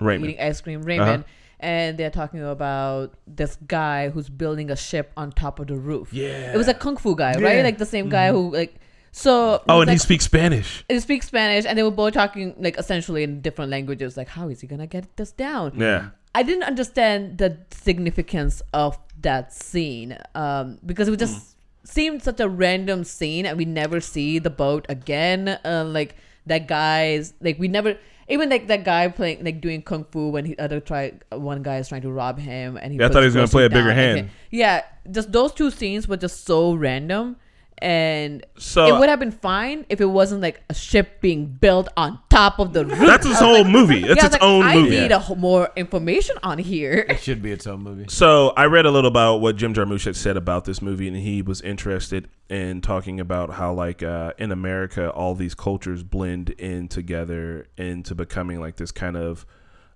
Raymond. eating ice cream, Raymond, Uh-huh. and they're talking about this guy who's building a ship on top of the roof. Yeah. it was a kung fu guy, right? Like the same guy who like. So Oh, and he speaks Spanish. he speaks Spanish, and they were both talking like essentially in different languages. Like, how is he gonna get this down? Yeah. I didn't understand the significance of that scene um, because it was just seemed such a random scene, and we never see the boat again. Uh, like that guy's like we never even like that guy playing like doing kung fu when he other try one guy is trying to rob him and he Yeah, I thought he was gonna play a bigger hand. yeah, just those two scenes were just so random. And So- it would have been fine if it wasn't like a ship being built on top of the roof. That's his I was whole like- movie. That's yeah, its like, own I movie. I need a wh- more information on here. It should be its own movie. So I read a little about what Jim Jarmusch had said about this movie, and he was interested in talking about how, like, uh, in America, all these cultures blend in together into becoming like this kind of,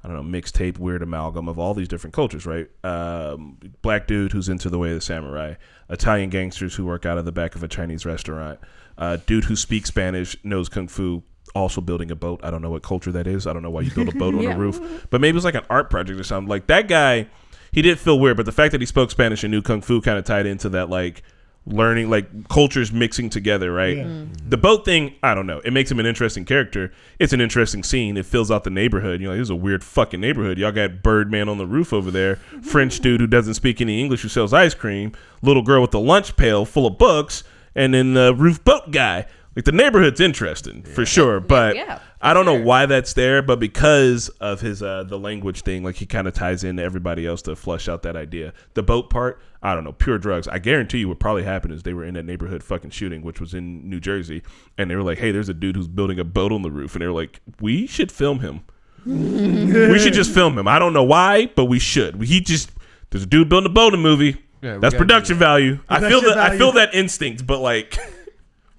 I don't know, mixtape weird amalgam of all these different cultures, right? Um, black dude who's into the way of the samurai, Italian gangsters who work out of the back of a Chinese restaurant, uh, dude who speaks Spanish, knows kung fu. Also building a boat. I don't know what culture that is. I don't know why you build a boat on Yeah. a roof. But maybe it's like an art project or something. Like that guy, he did feel weird, but the fact that he spoke Spanish and knew kung fu kind of tied into that like learning like cultures mixing together, right? Mm-hmm. The boat thing, I don't know. It makes him an interesting character. It's an interesting scene. It fills out the neighborhood. You know, this is a weird fucking neighborhood. Y'all got Birdman on the roof over there, French dude who doesn't speak any English who sells ice cream, little girl with the lunch pail full of books, and then the roof boat guy. Like the neighborhood's interesting for sure, but yeah, I don't know sure. why that's there, but because of his uh the language thing, like he kind of ties into everybody else to flush out that idea. The boat part, I don't know, pure drugs. I guarantee you what probably happened is they were in that neighborhood fucking shooting, which was in New Jersey, and they were like, "Hey, there's a dude who's building a boat on the roof," and they were like, "We should film him. we should just film him. I don't know why, but we should. He just there's a dude building a boat in a movie. Yeah, we That's gotta do production that. value. I feel Production that I value. feel that instinct, but like."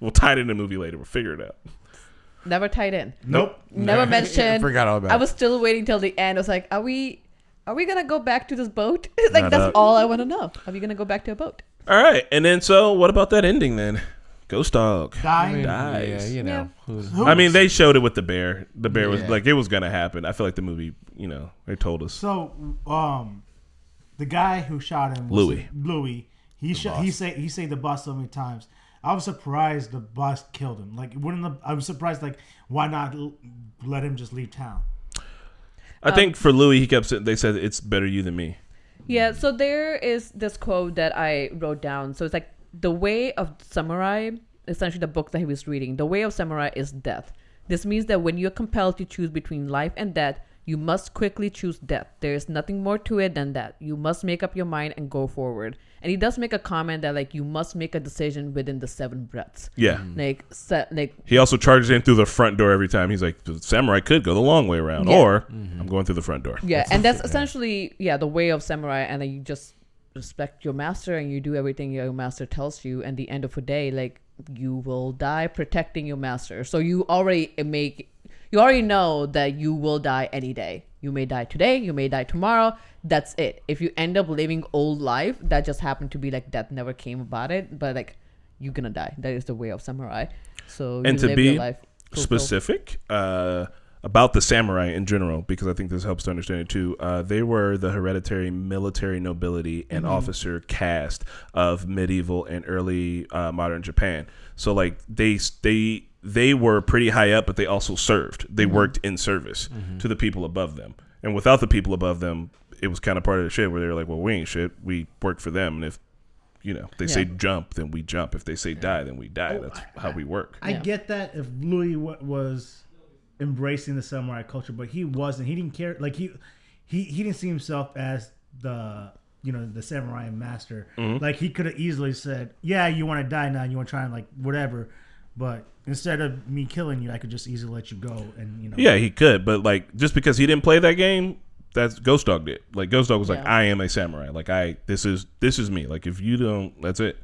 We'll tie it in a movie later. We'll figure it out. Never tied in. Nope. Never mentioned. Forgot all about I was still waiting till the end. I was like, are we, are we gonna go back to this boat? like Not that's up. all I want to know. Are we gonna go back to a boat? All right, and then so what about that ending then? Ghost dog. Die. Dies. Yeah, you know. Who's, I mean, they showed it with the bear. The bear was Yeah. like it was gonna happen. I feel like the movie, you know, they told us. So, um, the guy who shot him, was Louis. Louis. He shot. He say he saved the boss so many times. I was surprised the boss killed him. Like, wouldn't the? I was surprised. Like, why not l- let him just leave town? I think for Louis, he kept saying they said it's better you than me. Yeah. So there is this quote that I wrote down. So it's like the way of samurai, essentially the book that he was reading. The way of samurai is death. This means that when you're compelled to choose between life and death, you must quickly choose death. There is nothing more to it than that. You must make up your mind and go forward. And he does make a comment that like you must make a decision within the seven breaths. Yeah. Mm-hmm. Like, se- like He also charges in through the front door every time. He's like, the samurai could go the long way around, Yeah. or mm-hmm. I'm going through the front door. Yeah, and that's essentially yeah the way of samurai, and then you just respect your master and you do everything your master tells you. And the end of the day, like you will die protecting your master. So you already make you already know that you will die any day. You may die today, you may die tomorrow. That's it. If you end up living old life, that just happened to be like death never came about it, but like you're gonna die. That is the way of samurai. So and you to live be your life specific uh, about the samurai in general, because I think this helps to understand it too. Uh, they were the hereditary military nobility and Mm-hmm. officer caste of medieval and early uh, modern Japan. So like they they they were pretty high up, but they also served. They Mm-hmm. worked in service to the people above them, and without the people above them, it was kind of part of the shit where they were like, "Well, we ain't shit. We work for them, and if." You know, they say jump, then we jump. If they say die, then we die. That's how we work. I Yeah. get that if Louis wa- was embracing the samurai culture, but he wasn't. He didn't care. Like he, he, he didn't see himself as the you know the samurai master. Mm-hmm. Like he could have easily said, "Yeah, you want to die now. You want to try and like whatever." But instead of me killing you, I could just easily let you go. And you know, Yeah, he could, but like just because he didn't play that game, that's Ghost Dog did. Like Ghost Dog was like, I am a samurai. Like I, this is this is me. Like if you don't, that's it.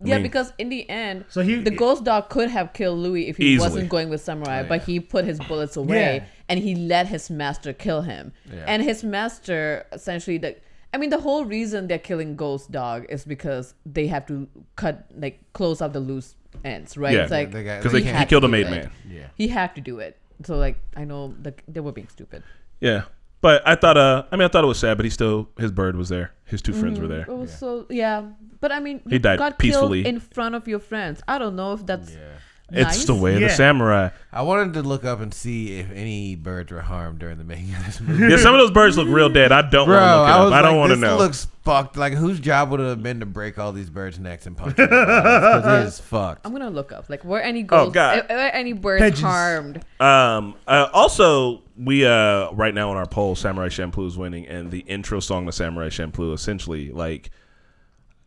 I yeah, mean, because in the end, So he- the ghost dog could have killed Louis if he Easily. wasn't going with samurai, oh, but he put his bullets away Yeah. and he let his master kill him. Yeah. And his master essentially the I mean the whole reason they're killing ghost dog is because they have to cut like close up the loose ends, right? Yeah. It's like They got- because they he, he killed a do made it. man. Yeah. He had to do it. So like I know the, they were being stupid. Yeah, but I thought, uh, I mean, I thought it was sad, but he still, his bird was there. His two friends were there. It was so yeah, but I mean He died got peacefully. killed in front of your friends. I don't know if that's Yeah. It's nice. the way of the Yeah. samurai. I wanted to look up and see if any birds were harmed during the making of this movie. Yeah, some of those birds look real dead. I don't Bro, want to look it I up. was I don't like, want to know. this know. looks fucked. Like, whose job would it have been to break all these birds' necks and punch them? Because he is fucked. I'm gonna look up like were any ghosts, Oh, God. uh, were any birds Pigeons. harmed? Um. Uh, also, we uh right now on our poll, Samurai Champloo is winning, and the intro song to Samurai Champloo essentially like.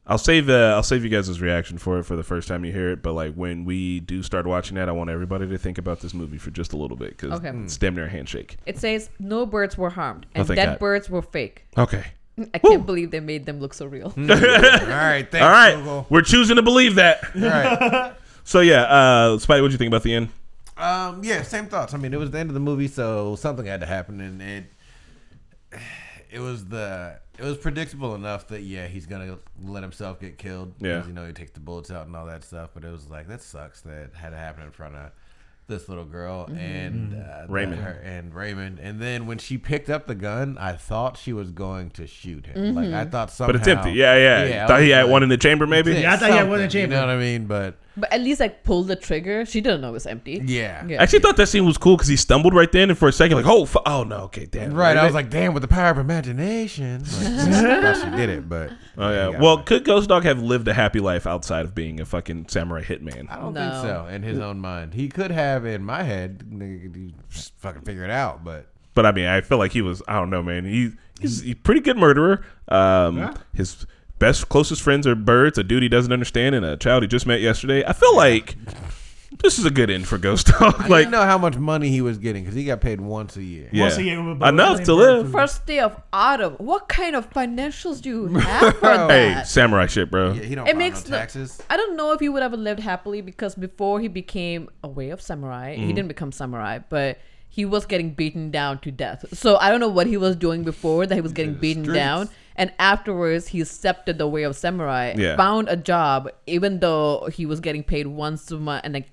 I'll save uh, I'll save you guys' reaction for it for the first time you hear it, but like when we do start watching that, I want everybody to think about this movie for just a little bit because Okay. it's damn near a handshake. It says no birds were harmed, Oh, and thank dead God. birds were fake. Okay. I can't believe they made them look so real. all right, thanks, All right, Google. we're choosing to believe that. All right. So yeah, uh, Spidey, what do you think about the end? Um, yeah, same thoughts. I mean, it was the end of the movie, so something had to happen, and it it was the it was predictable enough that yeah, he's gonna let himself get killed. Yeah. because, you know he takes the bullets out and all that stuff. But it was like that sucks that it had to happen in front of this little girl and uh, Raymond. her, and Raymond. And then when she picked up the gun, I thought she was going to shoot him. Like I thought somehow, But it's empty. Yeah, yeah. I Thought he had like, one in the chamber, maybe. Yeah, I thought he had one in the chamber. You know what I mean? But but at least like pull the trigger. She didn't know it was empty. yeah. Yeah. I actually thought that scene was cool because he stumbled right then, and for a second, like, oh, fu- oh no, okay, damn. Right, I was like, damn, with the power of imagination. Like, thought she did it, but oh he yeah. Well, could Ghost Dog have lived a happy life outside of being a fucking samurai hitman? I don't No. think so. In his own mind, he could have in my head. nigga, he just fucking figure it out, but But I mean, I feel like he was. I don't know, man. He he's a pretty good murderer. Um, his best closest friends are birds, a dude he doesn't understand, and a child he just met yesterday. I feel like this is a good end for Ghost Dog. I like, didn't know how much money he was getting because he got paid once a year. yeah, Once a year with- enough to live. First day of autumn. What kind of financials do you have for Hey, samurai shit, bro. Yeah, he don't It file makes no the- taxes. I don't know if he would have lived happily because before he became a way of samurai, Mm-hmm. he didn't become samurai, but he was getting beaten down to death. So I don't know what he was doing before that he was getting the beaten streets. down. And afterwards, he accepted the way of samurai, Yeah. found a job, even though he was getting paid once a month, and like,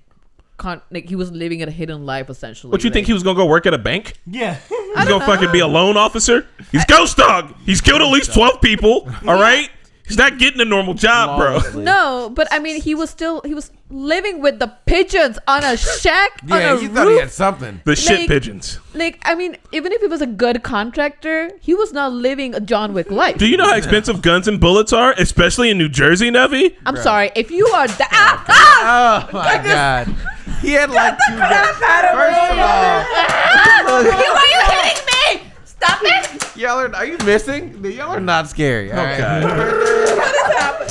con- like he was living a hidden life essentially. What you think he was gonna go work at a bank? Yeah. He's gonna fucking be a loan officer? He's Ghost Dog. He's killed at least twelve people. All right. He's not getting a normal job, bro. No, but I mean, he was still he was living with the pigeons on a shack Yeah, on a you thought he roof. had something. The shit Like- pigeons. like, I mean, even if he was a good contractor, he was not living a John Wick life. Do you know how expensive guns and bullets are, especially in New Jersey, Nevi? I'm sorry if you are that. Ah, ah, Oh my god. He had like two guns. First of all, you, why are you hitting me? Stop it! y'all are, are you missing? Y'all are not scary. All right.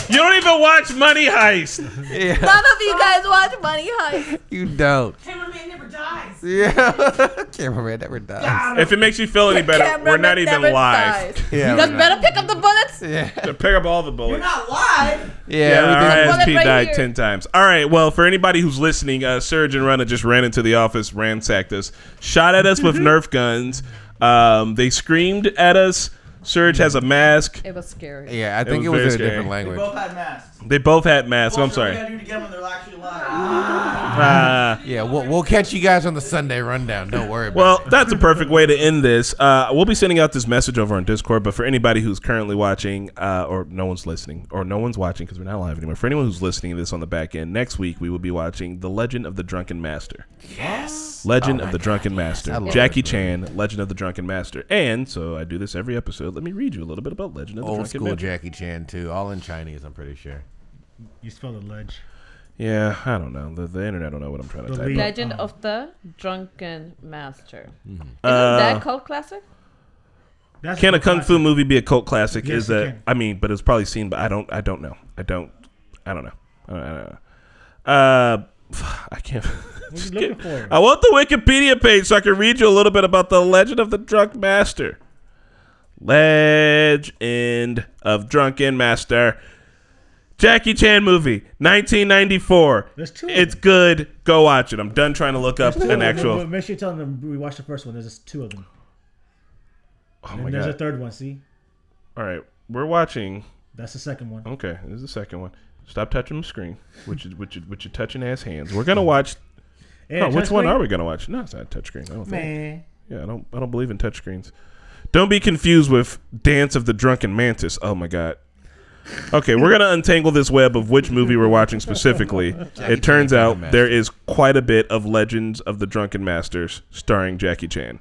You don't even watch Money Heist. Yeah, None of you guys watch Money Heist. you don't. Cameraman never dies. Yeah, cameraman never dies. If it makes you feel any better, we're not even Cameraman live. dies. Yeah, you guys we're better pick up the bullets. Yeah, Pick up all the bullets. We're not live. yeah. Yeah, our everything- bullet ISP right died here. 10 times. All right, well, for anybody who's listening, uh, Surge and Runner just ran into the office, ransacked us, shot at us with Nerf guns. Um, they screamed at us. Surge has a mask. It was scary. yeah, I think was it was, very in a scary. different They language. both had masks. They both had masks. I'm What sorry. gotta do to get them when they're actually live? Uh, Yeah, we'll, we'll catch you guys on the Sunday rundown. Don't worry about well, it. Well, that's a perfect way to end this. Uh, we'll be sending out this message over on Discord, but for anybody who's currently watching, uh, or no one's listening, or no one's watching because we're not live anymore, for anyone who's listening to this on the back end, next week we will be watching The Legend of the Drunken Master. Yes. Legend Oh of the God, Drunken yes. Master. Jackie. Chan, Legend of the Drunken Master. And so I do this every episode. Let me read you a little bit about Legend of the Old Drunken school Master. Jackie Chan too, all in Chinese. I'm pretty sure. You spell the ledge. Yeah, I don't know. The, the internet don't know what I'm trying to The type. Legend Um, of the Drunken Master. Isn't Uh, that cult classic? That's Can a the kung fu movie be a cult classic? Yes, Is it that can. I mean, but it's probably seen, but I don't. I don't know. I don't. I don't know. I don't, I don't know. Uh, I can't. What are you looking for? I want the Wikipedia page so I can read you a little bit about the Legend of the Drunk Master. Legend of Drunken Master. Jackie Chan movie, 1994. There's two It's good. Go watch it. I'm done trying to look up Two of an them. actual. Make sure you tell them we watched the first one. There's just two of them. Oh and my there's a god! third one. See, All right, we're watching. that's the second one. Okay, this is the second one. Stop touching the screen, which is which is which your touching ass hands. We're gonna watch. Hey, Oh, which one are we gonna watch? No, it's not touchscreen. I don't think. Man, Yeah, I don't. I don't believe in touchscreens. Don't be confused with Dance of the Drunken Mantis. Oh my god. Okay, we're gonna untangle this web of which movie we're watching specifically. it turns Chan, out Drunken there is quite a bit of Legends of the Drunken Masters starring Jackie Chan.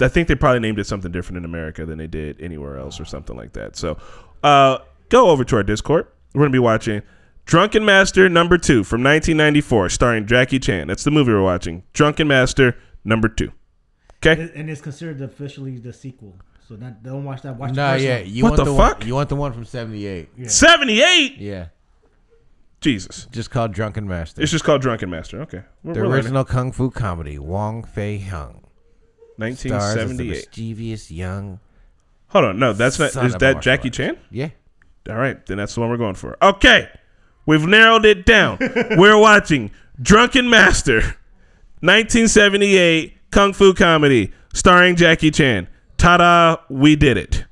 I think they probably named it something different in America than they did anywhere else or something like that. So, uh, go over to our Discord. We're gonna be watching Drunken Master number two from 1994, starring Jackie Chan. That's the movie we're watching. Drunken Master number two. Okay. And it's considered officially the sequel. So not, don't watch that. Watch the No, first yeah, one. you What want the the, fuck? One, you want the one from '78? 78. Yeah, Jesus. just called Drunken Master. It's just called Drunken Master. Okay. We're, the we're learning. original kung fu comedy. Wong Fei Hung 1978. stars as the 1978. mischievous young. Hold on. No, that's not. Is that Jackie. Chan? Yeah, All right. Then that's the one we're going for. Okay. We've narrowed it down. we're watching Drunken Master, 1978 kung fu comedy starring Jackie Chan. Ta da! We did it.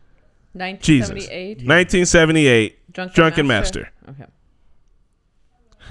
1978. 1978 Drunken, Drunken Master. Okay.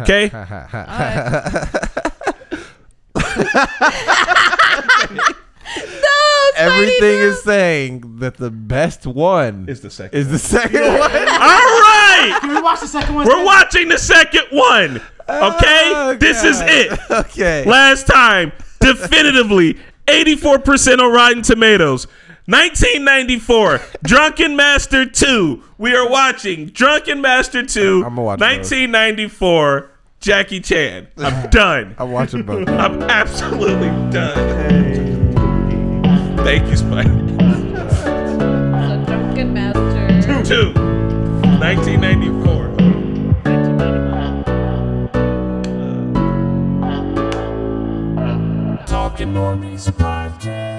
Okay. everything is saying that the best one Is the second. is the second one. All right. Can we watch the second one? We're watching the second one. Okay? Oh, this is it. okay. Last time, definitively, 84% on Rotten Tomatoes. 1994, Drunken Master 2. We are watching Drunken Master 2, I'ma watch both. 1994, Jackie Chan. I'm done. I'm watching both. I'm absolutely done. Thank you, Spike. So Drunken Master. 2, 1994. Talking Normies Podcast.